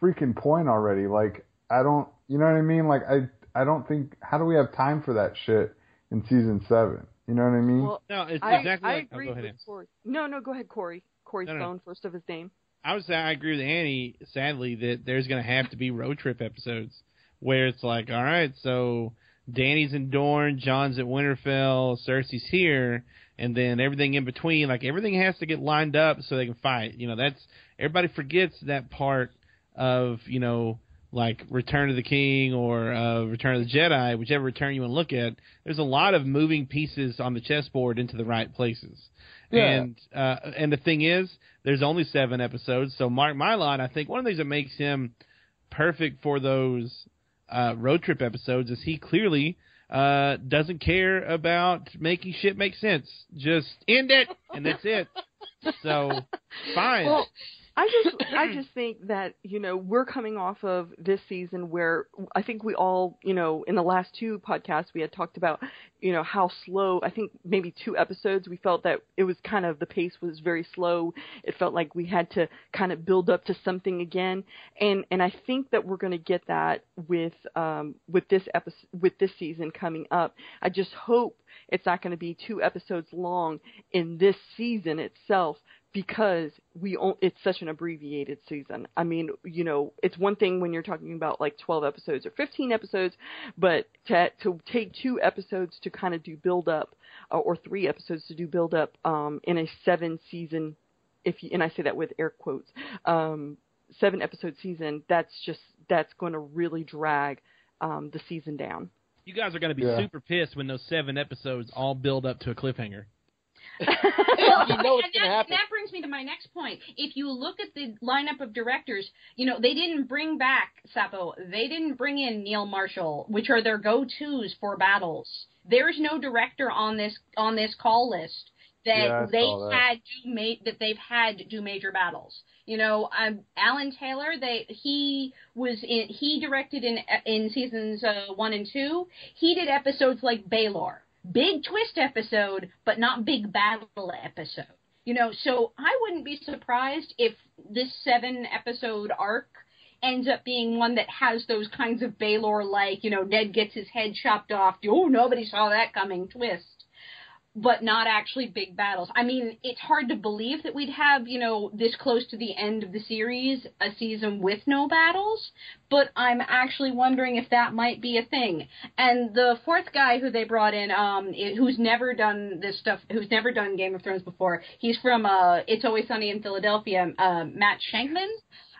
freaking point already. Like, I don't, you know what I mean? Like, I I don't think how do we have time for that shit in season seven? You know what I mean? Well, No, it's I, exactly I like. oh, agree go ahead. with Corey. No, no, go ahead, Corey. Corey No, no. Stone, first of his name. I would say I agree with Annie. Sadly, that there's going to have to be road trip episodes where it's like, all right, so Dany's in Dorne, Jon's at Winterfell, Cersei's here, and then everything in between, like everything has to get lined up so they can fight. You know, that's everybody forgets that part of you know like Return of the King or uh, Return of the Jedi, whichever return you want to look at. There's a lot of moving pieces on the chessboard into the right places. Yeah. And uh, and the thing is, there's only seven episodes, so Mark Mylod, I think one of the things that makes him perfect for those uh, road trip episodes is he clearly uh, doesn't care about making shit make sense. Just end it, and that's it. So <laughs> fine. Well, I just <clears throat> I just think that you know we're coming off of this season where I think we all you know in the last two podcasts we had talked about you know how slow I think maybe two episodes we felt that it was kind of the pace was very slow. It felt like we had to kind of build up to something again. And and I think that we're going to get that with um with this episode with this season coming up. I just hope it's not going to be two episodes long in this season itself because we o- it's such an abbreviated season. I mean, you know, it's one thing when you're talking about like 12 episodes or 15 episodes, but to to take two episodes to kind of do build up uh, or three episodes to do build up um in a seven season if you and I say that with air quotes, um seven episode season, that's just that's going to really drag um the season down. you guys are going to be Yeah. super pissed when those seven episodes all build up to a cliffhanger. <laughs> Well, You know it's gonna that, happen. that brings me to my next point. If you look at the lineup of directors, you know they didn't bring back Sapo. They didn't bring in Neil Marshall, which are their go-tos for battles. There's no director on this on this call list that Yeah, they saw that. had do ma- that they've had do major battles. You know, um, Alan Taylor, they he was in he directed in in seasons uh, one and two. He did episodes like Baelor, big twist episode, but not big battle episode. You know, so I wouldn't be surprised if this seven episode arc ends up being one that has those kinds of Baelor like, you know, Ned gets his head chopped off, oh nobody saw that coming twist. But not actually big battles. I mean, it's hard to believe that we'd have, you know, this close to the end of the series, a season with no battles, but I'm actually wondering if that might be a thing. And the fourth guy who they brought in, um, who's never done this stuff, who's never done Game of Thrones before, he's from uh, It's Always Sunny in Philadelphia, uh, Matt Shakman.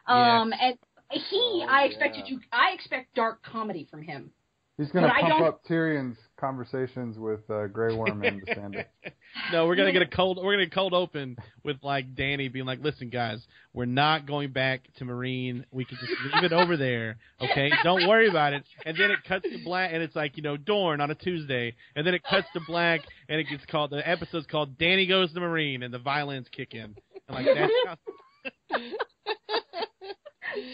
Um, and he, Oh, I expect yeah. to, I expect dark comedy from him. He's going to But I pump up Tyrion's conversations with uh, Grey Worm and the Sandor. <laughs> No, we're gonna get a cold. We're gonna get cold open with like Dany being like, "Listen, guys, we're not going back to Meereen. We can just leave it over there, okay? Don't worry about it." And then it cuts to black, and it's like you know Dorne on a Tuesday, and then it cuts to black, and it gets called the episode's called "Dany Goes to Meereen," and the violins kick in, and like that's how, <laughs> <laughs>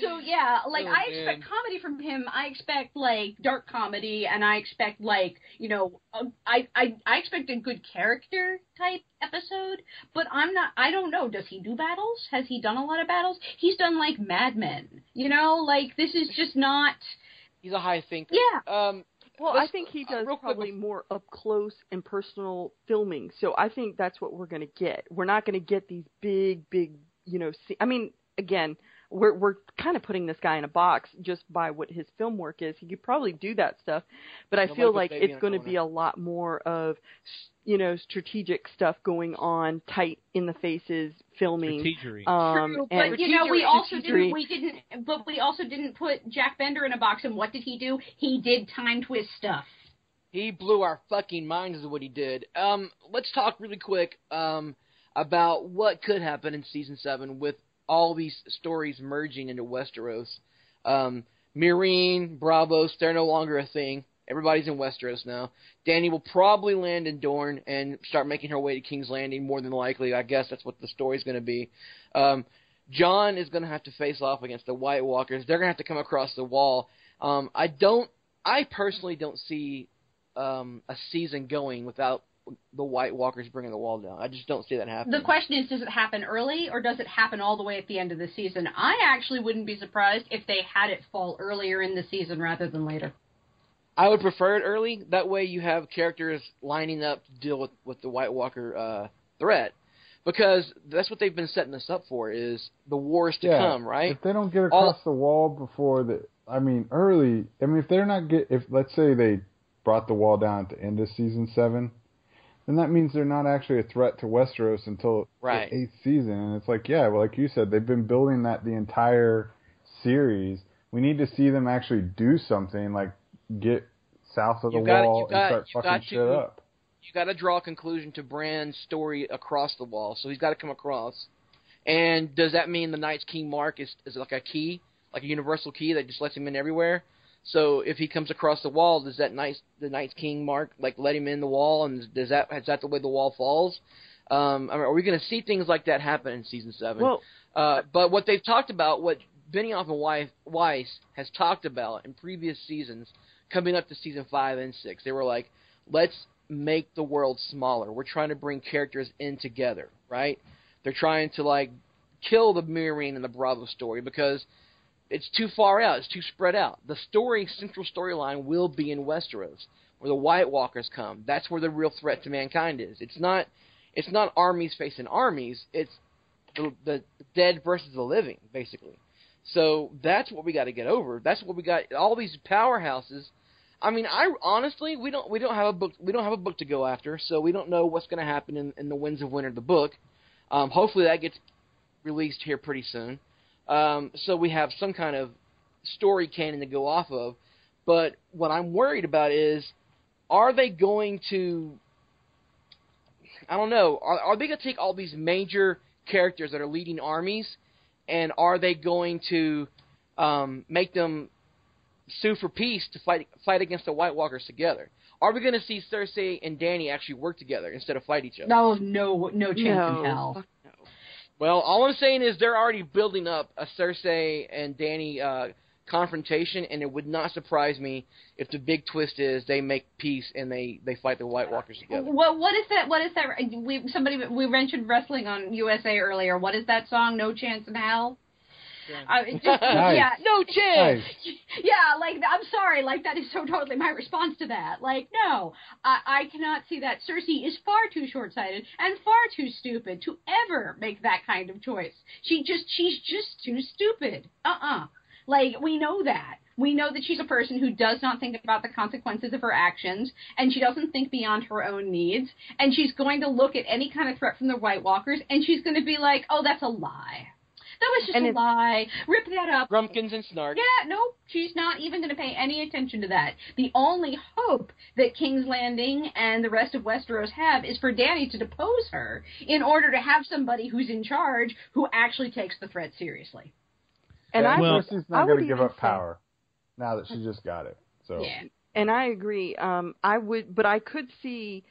So yeah, like Oh, I expect man. comedy from him. I expect like dark comedy, and I expect like you know, uh, I I I expect a good character type episode. But I'm not. I don't know. Does he do battles? Has he done a lot of battles? He's done like Mad Men. You know, like this is just not. He's a high thinker. Yeah. Um, Well, Let's- I think he uh, does quick probably more up close and personal filming. So I think that's what we're going to get. We're not going to get these big, big, you know. Se- I mean, again, we're we're kind of putting this guy in a box just by what his film work is. He could probably do that stuff, but I Nobody feel like it's going to be a lot more of, you know, strategic stuff going on, tight in the faces filming. strategery. Um, True, but you know, we also didn't. We didn't. But we also didn't put Jack Bender in a box. And what did he do? He did time twist stuff. He blew our fucking minds is what he did. Um, let's talk really quick um, about what could happen in season seven with all these stories merging into Westeros. Um, Meereen, Braavos, they're no longer a thing. Everybody's in Westeros now. Dany will probably land in Dorne and start making her way to King's Landing. More than likely, I guess that's what the story's going to be. Um, Jon is going to have to face off against the White Walkers. They're going to have to come across the wall. Um, I don't. I personally don't see um, a season going without the White Walkers bringing the wall down. I just don't see that happening. The question is, does it happen early or does it happen all the way at the end of the season? I actually wouldn't be surprised if they had it fall earlier in the season rather than later. I would prefer it early. That way, you have characters lining up to deal with with the White Walker uh, threat, because that's what they've been setting us up for is the wars to yeah, come, right? If they don't get across All- the wall before the I mean, early. I mean, if they're not get, if let's say they brought the wall down at the end of season seven, then that means they're not actually a threat to Westeros until Right. the eighth season. And it's like, yeah, well, like you said, they've been building that the entire series. We need to see them actually do something, like get south of the You gotta- wall you got- and start you fucking got shit to- up. you got to draw a conclusion to Bran's story across the wall. So he's got to come across. And does that mean the Night's King mark is is like a key, like a universal key that just lets him in everywhere? So if he comes across the wall, does that Night's the Night's King mark like let him in the wall? And does that is that the way the wall falls? Um, I mean, are we going to see things like that happen in season seven? Well, Uh, but what they've talked about, what Benioff and Weiss, Weiss has talked about in previous seasons, coming up to season five and six, they were like, let's make the world smaller. We're trying to bring characters in together, right? They're trying to like kill the Meereen and the Bravo story because it's too far out. It's too spread out. The story, central storyline, will be in Westeros, where the White Walkers come. That's where the real threat to mankind is. It's not. It's not armies facing armies. It's the, the dead versus the living, basically. So that's what we got to get over. That's what we got. All these powerhouses. I mean, I honestly, we don't we don't have a book we don't have a book to go after, so we don't know what's going to happen in, in the Winds of Winter, the book. Um, hopefully, that gets released here pretty soon. Um, so we have some kind of story canon to go off of. But what I'm worried about is, are they going to? I don't know. Are, are they going to take all these major characters that are leading armies, and are they going to um, make them sue for peace to fight fight against the White Walkers together? Are we going to see Cersei and Dany actually work together instead of fight each other? No, no, no chance no. in hell. Well, all I'm saying is they're already building up a Cersei and Dany uh, confrontation, and it would not surprise me if the big twist is they make peace and they they fight the White Walkers together. What what is that? What is that? We somebody we mentioned wrestling on USA earlier. What is that song? No chance in hell. Uh, just, <laughs> Nice. Yeah, No chance. Nice. yeah. Like I'm sorry. Like that is so totally my response to that. Like no, I, I cannot see that. Cersei is far too short-sighted and far too stupid to ever make that kind of choice. She just she's just too stupid. Uh-uh. Like we know that. We know that she's a person who does not think about the consequences of her actions, and she doesn't think beyond her own needs, and she's going to look at any kind of threat from the White Walkers, and she's going to be like, "Oh, that's a lie. That was just And a lie. Rip that up." Grumkins and Snark. Yeah, nope. She's not even going to pay any attention to that. The only hope that King's Landing and the rest of Westeros have is for Dany to depose her in order to have somebody who's in charge who actually takes the threat seriously. And Yeah, I, Well- Cersei's I not going to give even up say- power now that she just got it. So Yeah. and I agree. Um, I would, but I could see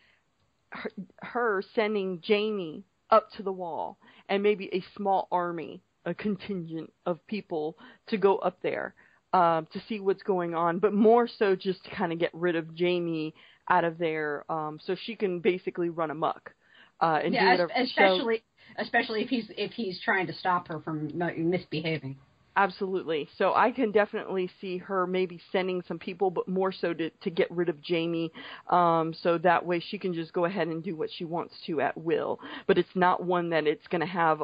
her, her sending Jaime up to the wall and maybe a small army, a contingent of people to go up there um, to see what's going on, but more so just to kind of get rid of Jaime out of there, um, so she can basically run amok. Uh, and do yeah, whatever. es- so- especially especially if he's if he's trying to stop her from misbehaving. Absolutely. So I can definitely see her maybe sending some people, but more so to to get rid of Jaime, um, so that way she can just go ahead and do what she wants to at will. But it's not one that it's going to have a,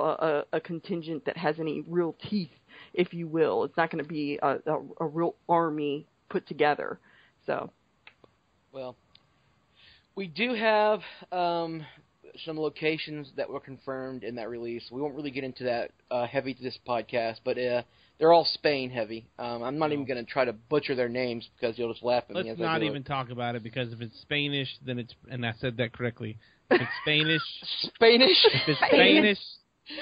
a, a contingent that has any real teeth, if you will. It's not going to be a, a, a real army put together. So Well, we do have um, some locations that were confirmed in that release. We won't really get into that uh, heavy to this podcast, but uh, they're all Spain heavy. Um, I'm not even going to try to butcher their names because you'll just laugh at me Let's as I not even it. talk about it because if it's Spanish, then it's and I said that correctly. If it's <laughs> Spanish, Spanish. if it's Spanish,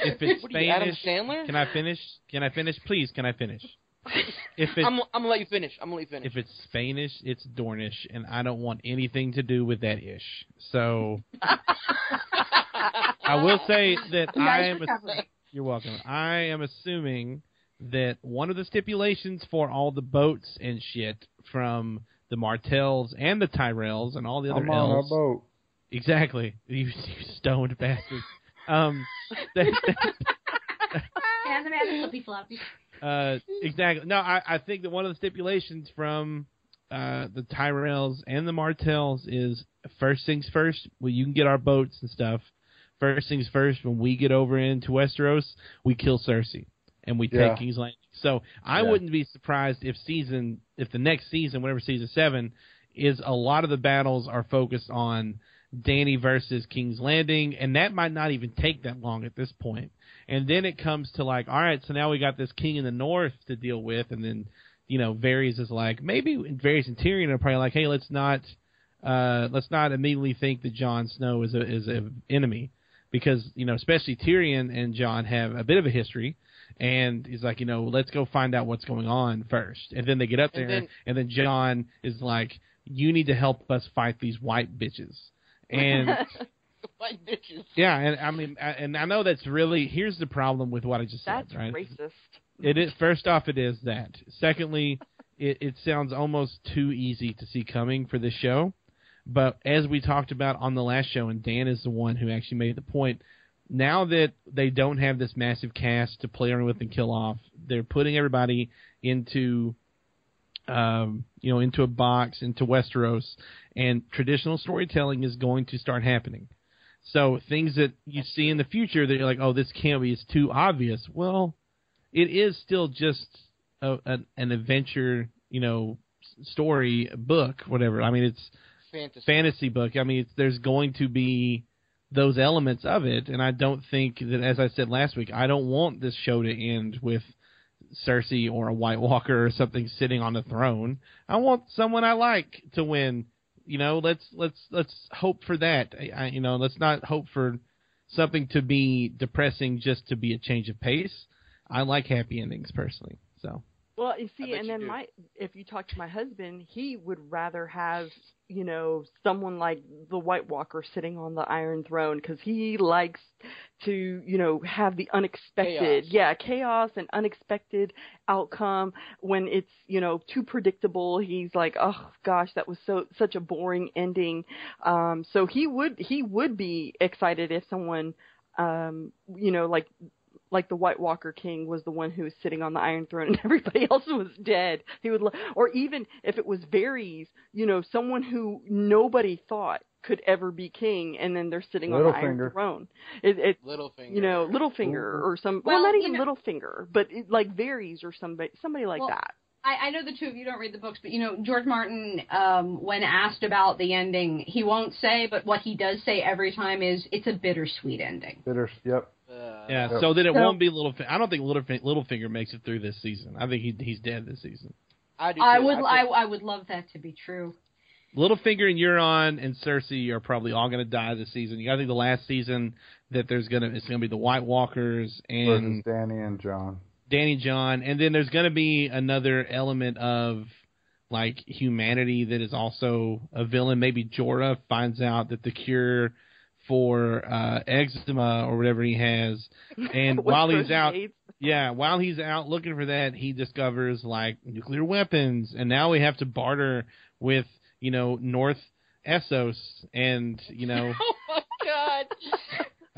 if it's What are you, Adam Spanish, Sandler? can I finish? Can I finish? Please, can I finish? <laughs> If it's I'm, I'm gonna let you finish. I'm gonna let you finish. if it's Spanish, it's Dornish, and I don't want anything to do with that ish. So I will say that I am. recovery. You're welcome. I am assuming that one of the stipulations for all the boats and shit from the Martells and the Tyrells and all the other I'm on elves. boat. Exactly. <laughs> You, you stoned bastard. Um, that, <laughs> And the man is flippy floppy. Uh, exactly. No, I, I think that one of the stipulations from uh, the Tyrells and the Martells is first things first. Well, you can get our boats and stuff. First things first. When we get over into Westeros, we kill Cersei. and we Yeah. take King's Landing. So I Yeah. wouldn't be surprised if season if the next season, whatever season seven, is a lot of the battles are focused on Dany versus King's Landing, and that might not even take that long at this point. And then it comes to like, all right, so now we got this King in the North to deal with, and then you know, Varys is like maybe Varys and Tyrion are probably like, hey, let's not uh, let's not immediately think that Jon Snow is a is a enemy because you know, especially Tyrion and Jon have a bit of a history. And he's like, you know, let's go find out what's going on first. And then they get up there, And then- and then Jon is like, you need to help us fight these white bitches. And <laughs> yeah, and I mean, I- and I know that's really here's the problem with what I just That's said, right? racist. It is first off, it is that. Secondly, it, it sounds almost too easy to see coming for this show. But as we talked about on the last show, and Dan is the one who actually made the point. Now that they don't have this massive cast to play around with and kill off, they're putting everybody into, um, you know, into a box into Westeros, and traditional storytelling is going to start happening. So things that you see in the future that you're like, oh, this can't be, it's too obvious. Well, it is still just a, an, an adventure, you know, story book, whatever. I mean, it's Fantasy. fantasy book. I mean, it's, there's going to be those elements of it, and I don't think that, as I said last week, I don't want this show to end with Cersei or a White Walker or something sitting on the throne. I want someone I like to win. You know, let's let's let's hope for that. I, I, you know, let's not hope for something to be depressing just to be a change of pace. I like happy endings personally. So Well, you see, and you then do. my if you talk to my husband, he would rather have you know someone like the White Walker sitting on the Iron Throne because he likes to you know have the unexpected, Chaos. yeah, chaos and unexpected outcome. When it's you know too predictable, he's like, oh gosh, that was so such a boring ending. Um, so he would he would be excited if someone um, you know like like the White Walker King was the one who was sitting on the Iron Throne <laughs> and everybody else was dead. He would, li- or even if it was Varys, you know, someone who nobody thought could ever be king, and then they're sitting on the Iron Throne. It, it Littlefinger. you know, Littlefinger or some, well, Well, not even know- Littlefinger, but it, like Varys or somebody, somebody like Well, that. I, I know the two of you don't read the books, but you know George Martin, um, when asked about the ending, he won't say, but what he does say every time is it's a bittersweet ending. Bitter. Yep. Uh, yeah, Yep. so that it So- won't be little. I don't think Little Littlefinger makes it through this season. I think he he's dead this season. I do. I too. would, I, I would love that to be true. Littlefinger and Euron and Cersei are probably all going to die this season. You got to think the last season that there's gonna it's gonna be the White Walkers and Versus Dany and Jon. Dany Jon, and then there's going to be another element of like humanity that is also a villain. Maybe Jorah finds out that the cure for uh, eczema or whatever he has, and <laughs> while he's out, AIDS. yeah, while he's out looking for that, he discovers like nuclear weapons, and now we have to barter with you know North Essos, and you know <laughs> Oh my god.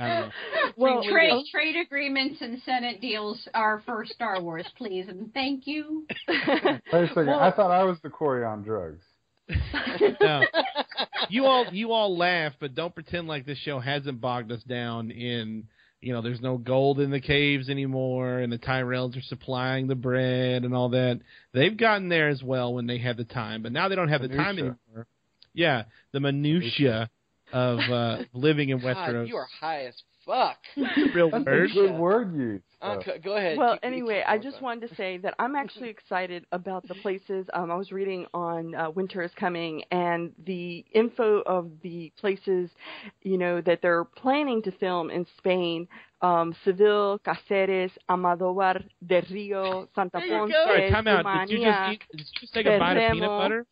I don't. <laughs> Well, trade trade agreements and Senate deals are for Star Wars, please, and thank you. <laughs> Wait a second. Well- I thought I was the Corey on drugs. <laughs> No. you all you all laugh, but don't pretend like this show hasn't bogged us down in you know, there's no gold in the caves anymore and the Tyrells are supplying the bread and all that. They've gotten there as well when they had the time, but now they don't have the time anymore. Yeah, the minutia of uh <laughs> living in God, Westeros. you are high as fuck. <laughs> real That's word. a good word use. Uh, go- go ahead. Well, Keep- keep anyway, I just wanted to say that I'm actually <laughs> excited about the places. Um, I was reading on uh, Winter is Coming and the info of the places, you know, that they're planning to film in Spain. Um, Seville, Cáceres, Amadóvar, Del Rio, Santa There you Ponce, go. Sorry, time out. Did you just eat, did you just take a bite of peanut butter?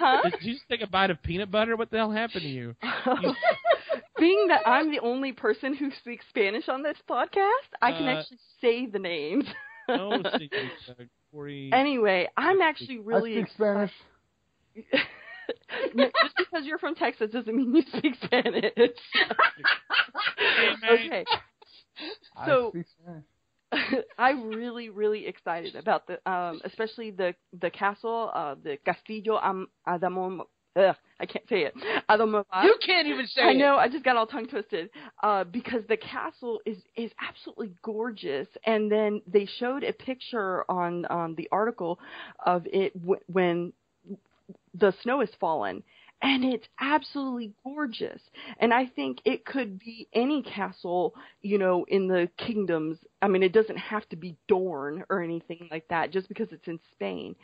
Huh? Did you just take a bite of peanut butter? What the hell happened to you? <laughs> Being that I'm the only person who speaks Spanish on this podcast, I can Uh, actually say the names. No, secret, uh, Corey. Anyway, I'm actually really I speak Spanish. <laughs> Just because you're from Texas doesn't mean you speak Spanish. <laughs> okay. So- <laughs> I I'm really, really excited about the, um, especially the the castle, uh, the Castillo Am- Adamon ugh, I can't say it. Adomova. You can't even say I it. I know. I just got all tongue twisted uh, because the castle is is absolutely gorgeous. And then they showed a picture on um, the article of it w- when the snow has fallen, and it's absolutely gorgeous. And I think it could be any castle, you know, in the kingdoms. I mean, it doesn't have to be Dorne or anything like that, just because it's in Spain.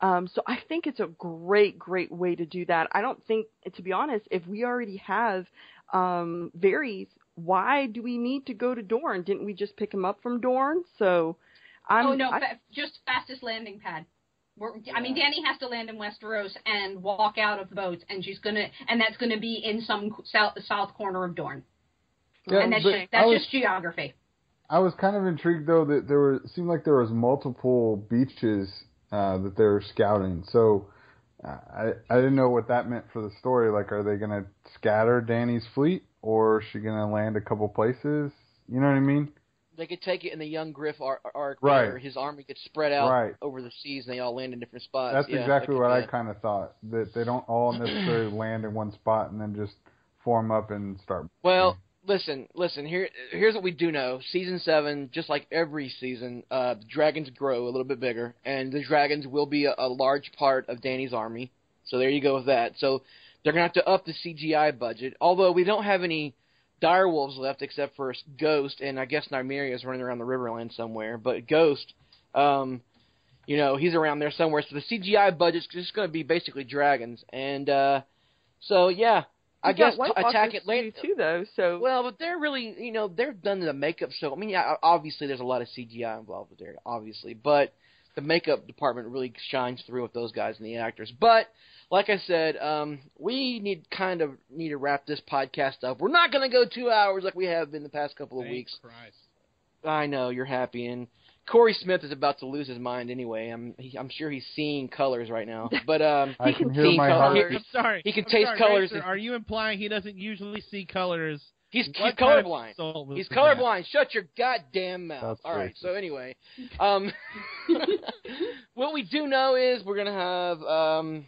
Um, so I think it's a great, great way to do that. I don't think, to be honest, if we already have um, Varys, why do we need to go to Dorne? Didn't we just pick him up from Dorne? So, I'm, oh no, I, fa- just fastest landing pad. We're, I mean, Dany has to land in Westeros and walk out of the boats, and she's gonna, and that's gonna be in some south south corner of Dorne, Yeah, and that's just that's was- just geography. I was kind of intrigued though that there were seemed like there was multiple beaches uh, that they were scouting. So uh, I I didn't know what that meant for the story. Like, are they gonna scatter Dany's fleet, or is she gonna land a couple places? You know what I mean? They could take it in the young Griff ar- arc Right. where his army gets spread out Right. over the seas and they all land in different spots. That's Yeah, exactly what I kind of thought. That they don't all necessarily <clears throat> land in one spot and then just form up and start. Well, listen, listen. Here, here's what we do know. Season seven, just like every season, uh, the dragons grow a little bit bigger, and the dragons will be a, a large part of Dany's army. So there you go with that. So they're gonna have to up the CGI budget. Although we don't have any direwolves left except for Ghost, and I guess Nymeria is running around the Riverland somewhere. But Ghost, um, you know, he's around there somewhere. So the CGI budget's just gonna be basically dragons, and uh, so yeah. I guess White t- attack later too, though. So well, but they're really, you know, they're done the makeup. So I mean, yeah, obviously there's a lot of CGI involved with there, obviously, but the makeup department really shines through with those guys and the actors. But like I said, um, we need kind of need to wrap this podcast up. We're not going to go two hours like we have been the past couple of Thank weeks. Christ. I know you're happy, and Corey Smith is about to lose his mind anyway. I'm he, I'm sure he's seeing colors right now. <laughs> But um, I He can can hear see my color. heart. I'm sorry. He can I'm taste sorry, colors Racer, and- Are you implying he doesn't usually see colors? He's he's kind of colorblind. He's that? colorblind. Shut your goddamn mouth. That's All right. racist. So anyway, um, <laughs> what we do know is we're gonna have, um,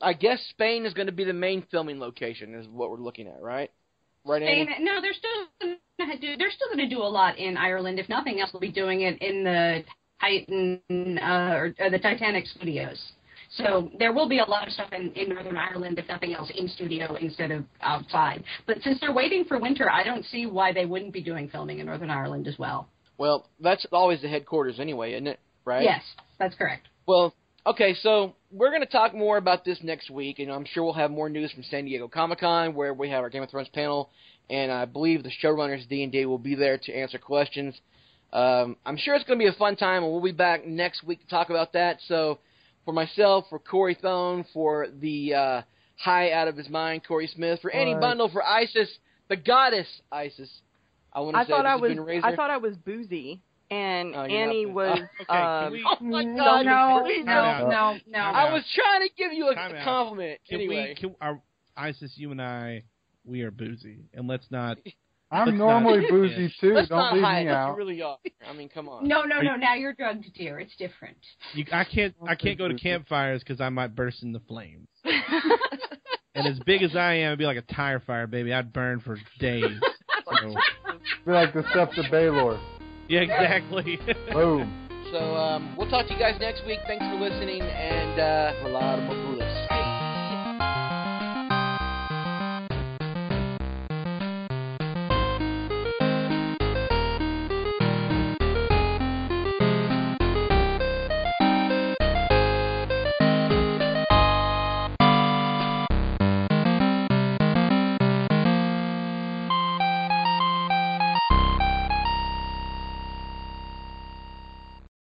I guess Spain is going to be the main filming location. Is what we're looking at, right? Right, Andy? And no, they're still gonna do, they're still going to do a lot in Ireland. If nothing else, they'll be doing it in the Titan uh, or, or the Titanic studios. So there will be a lot of stuff in, in Northern Ireland, if nothing else, in studio instead of outside. But since they're waiting for winter, I don't see why they wouldn't be doing filming in Northern Ireland as well. Well, that's always the headquarters anyway, isn't it? Right. Yes, that's correct. Well, okay, so we're going to talk more about this next week, and I'm sure we'll have more news from San Diego Comic Con, where we have our Game of Thrones panel, and I believe the showrunners D and D will be there to answer questions. Um, I'm sure it's going to be a fun time, and we'll be back next week to talk about that. So, for myself, for Corey Thone, for the uh, high out of his mind Corey Smith, for Annie What? Bundle, for Isis, the goddess Isis. I want to I say thought I was Razor. I thought I was boozy, and Oh, Annie boozy. was. Okay, um, we- Oh my No, God! no, please no, no, no. I was trying to give you a, Time a out. compliment. Can anyway, we? Can, are, Isis, you and I, we are boozy, and let's not. <laughs> I'm Let's normally not- boozy too. let's Don't not leave hide. me it. out. You really are. I mean, come on. No, no, no. Now you're drugged, dear. It's different. You, I can't. I can't go to campfires because I might burst into flames. <laughs> and as big as I am, it'd be like a tire fire, baby. I'd burn for days. <laughs> So, Be like the steps of Baelor. yeah, exactly. Boom. So um, we'll talk to you guys next week. Thanks for listening, and uh, Rolado Mabulas.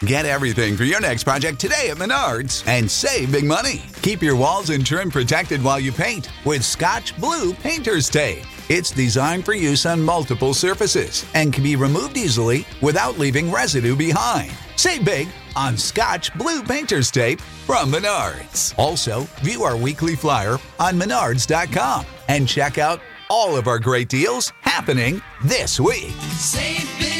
Get everything for your next project today at Menards and save big money. Keep your walls and trim protected while you paint with Scotch Blue Painter's Tape. It's designed for use on multiple surfaces and can be removed easily without leaving residue behind. Save big on Scotch Blue Painter's Tape from Menards. Also, view our weekly flyer on menards.com and check out all of our great deals happening this week. Save big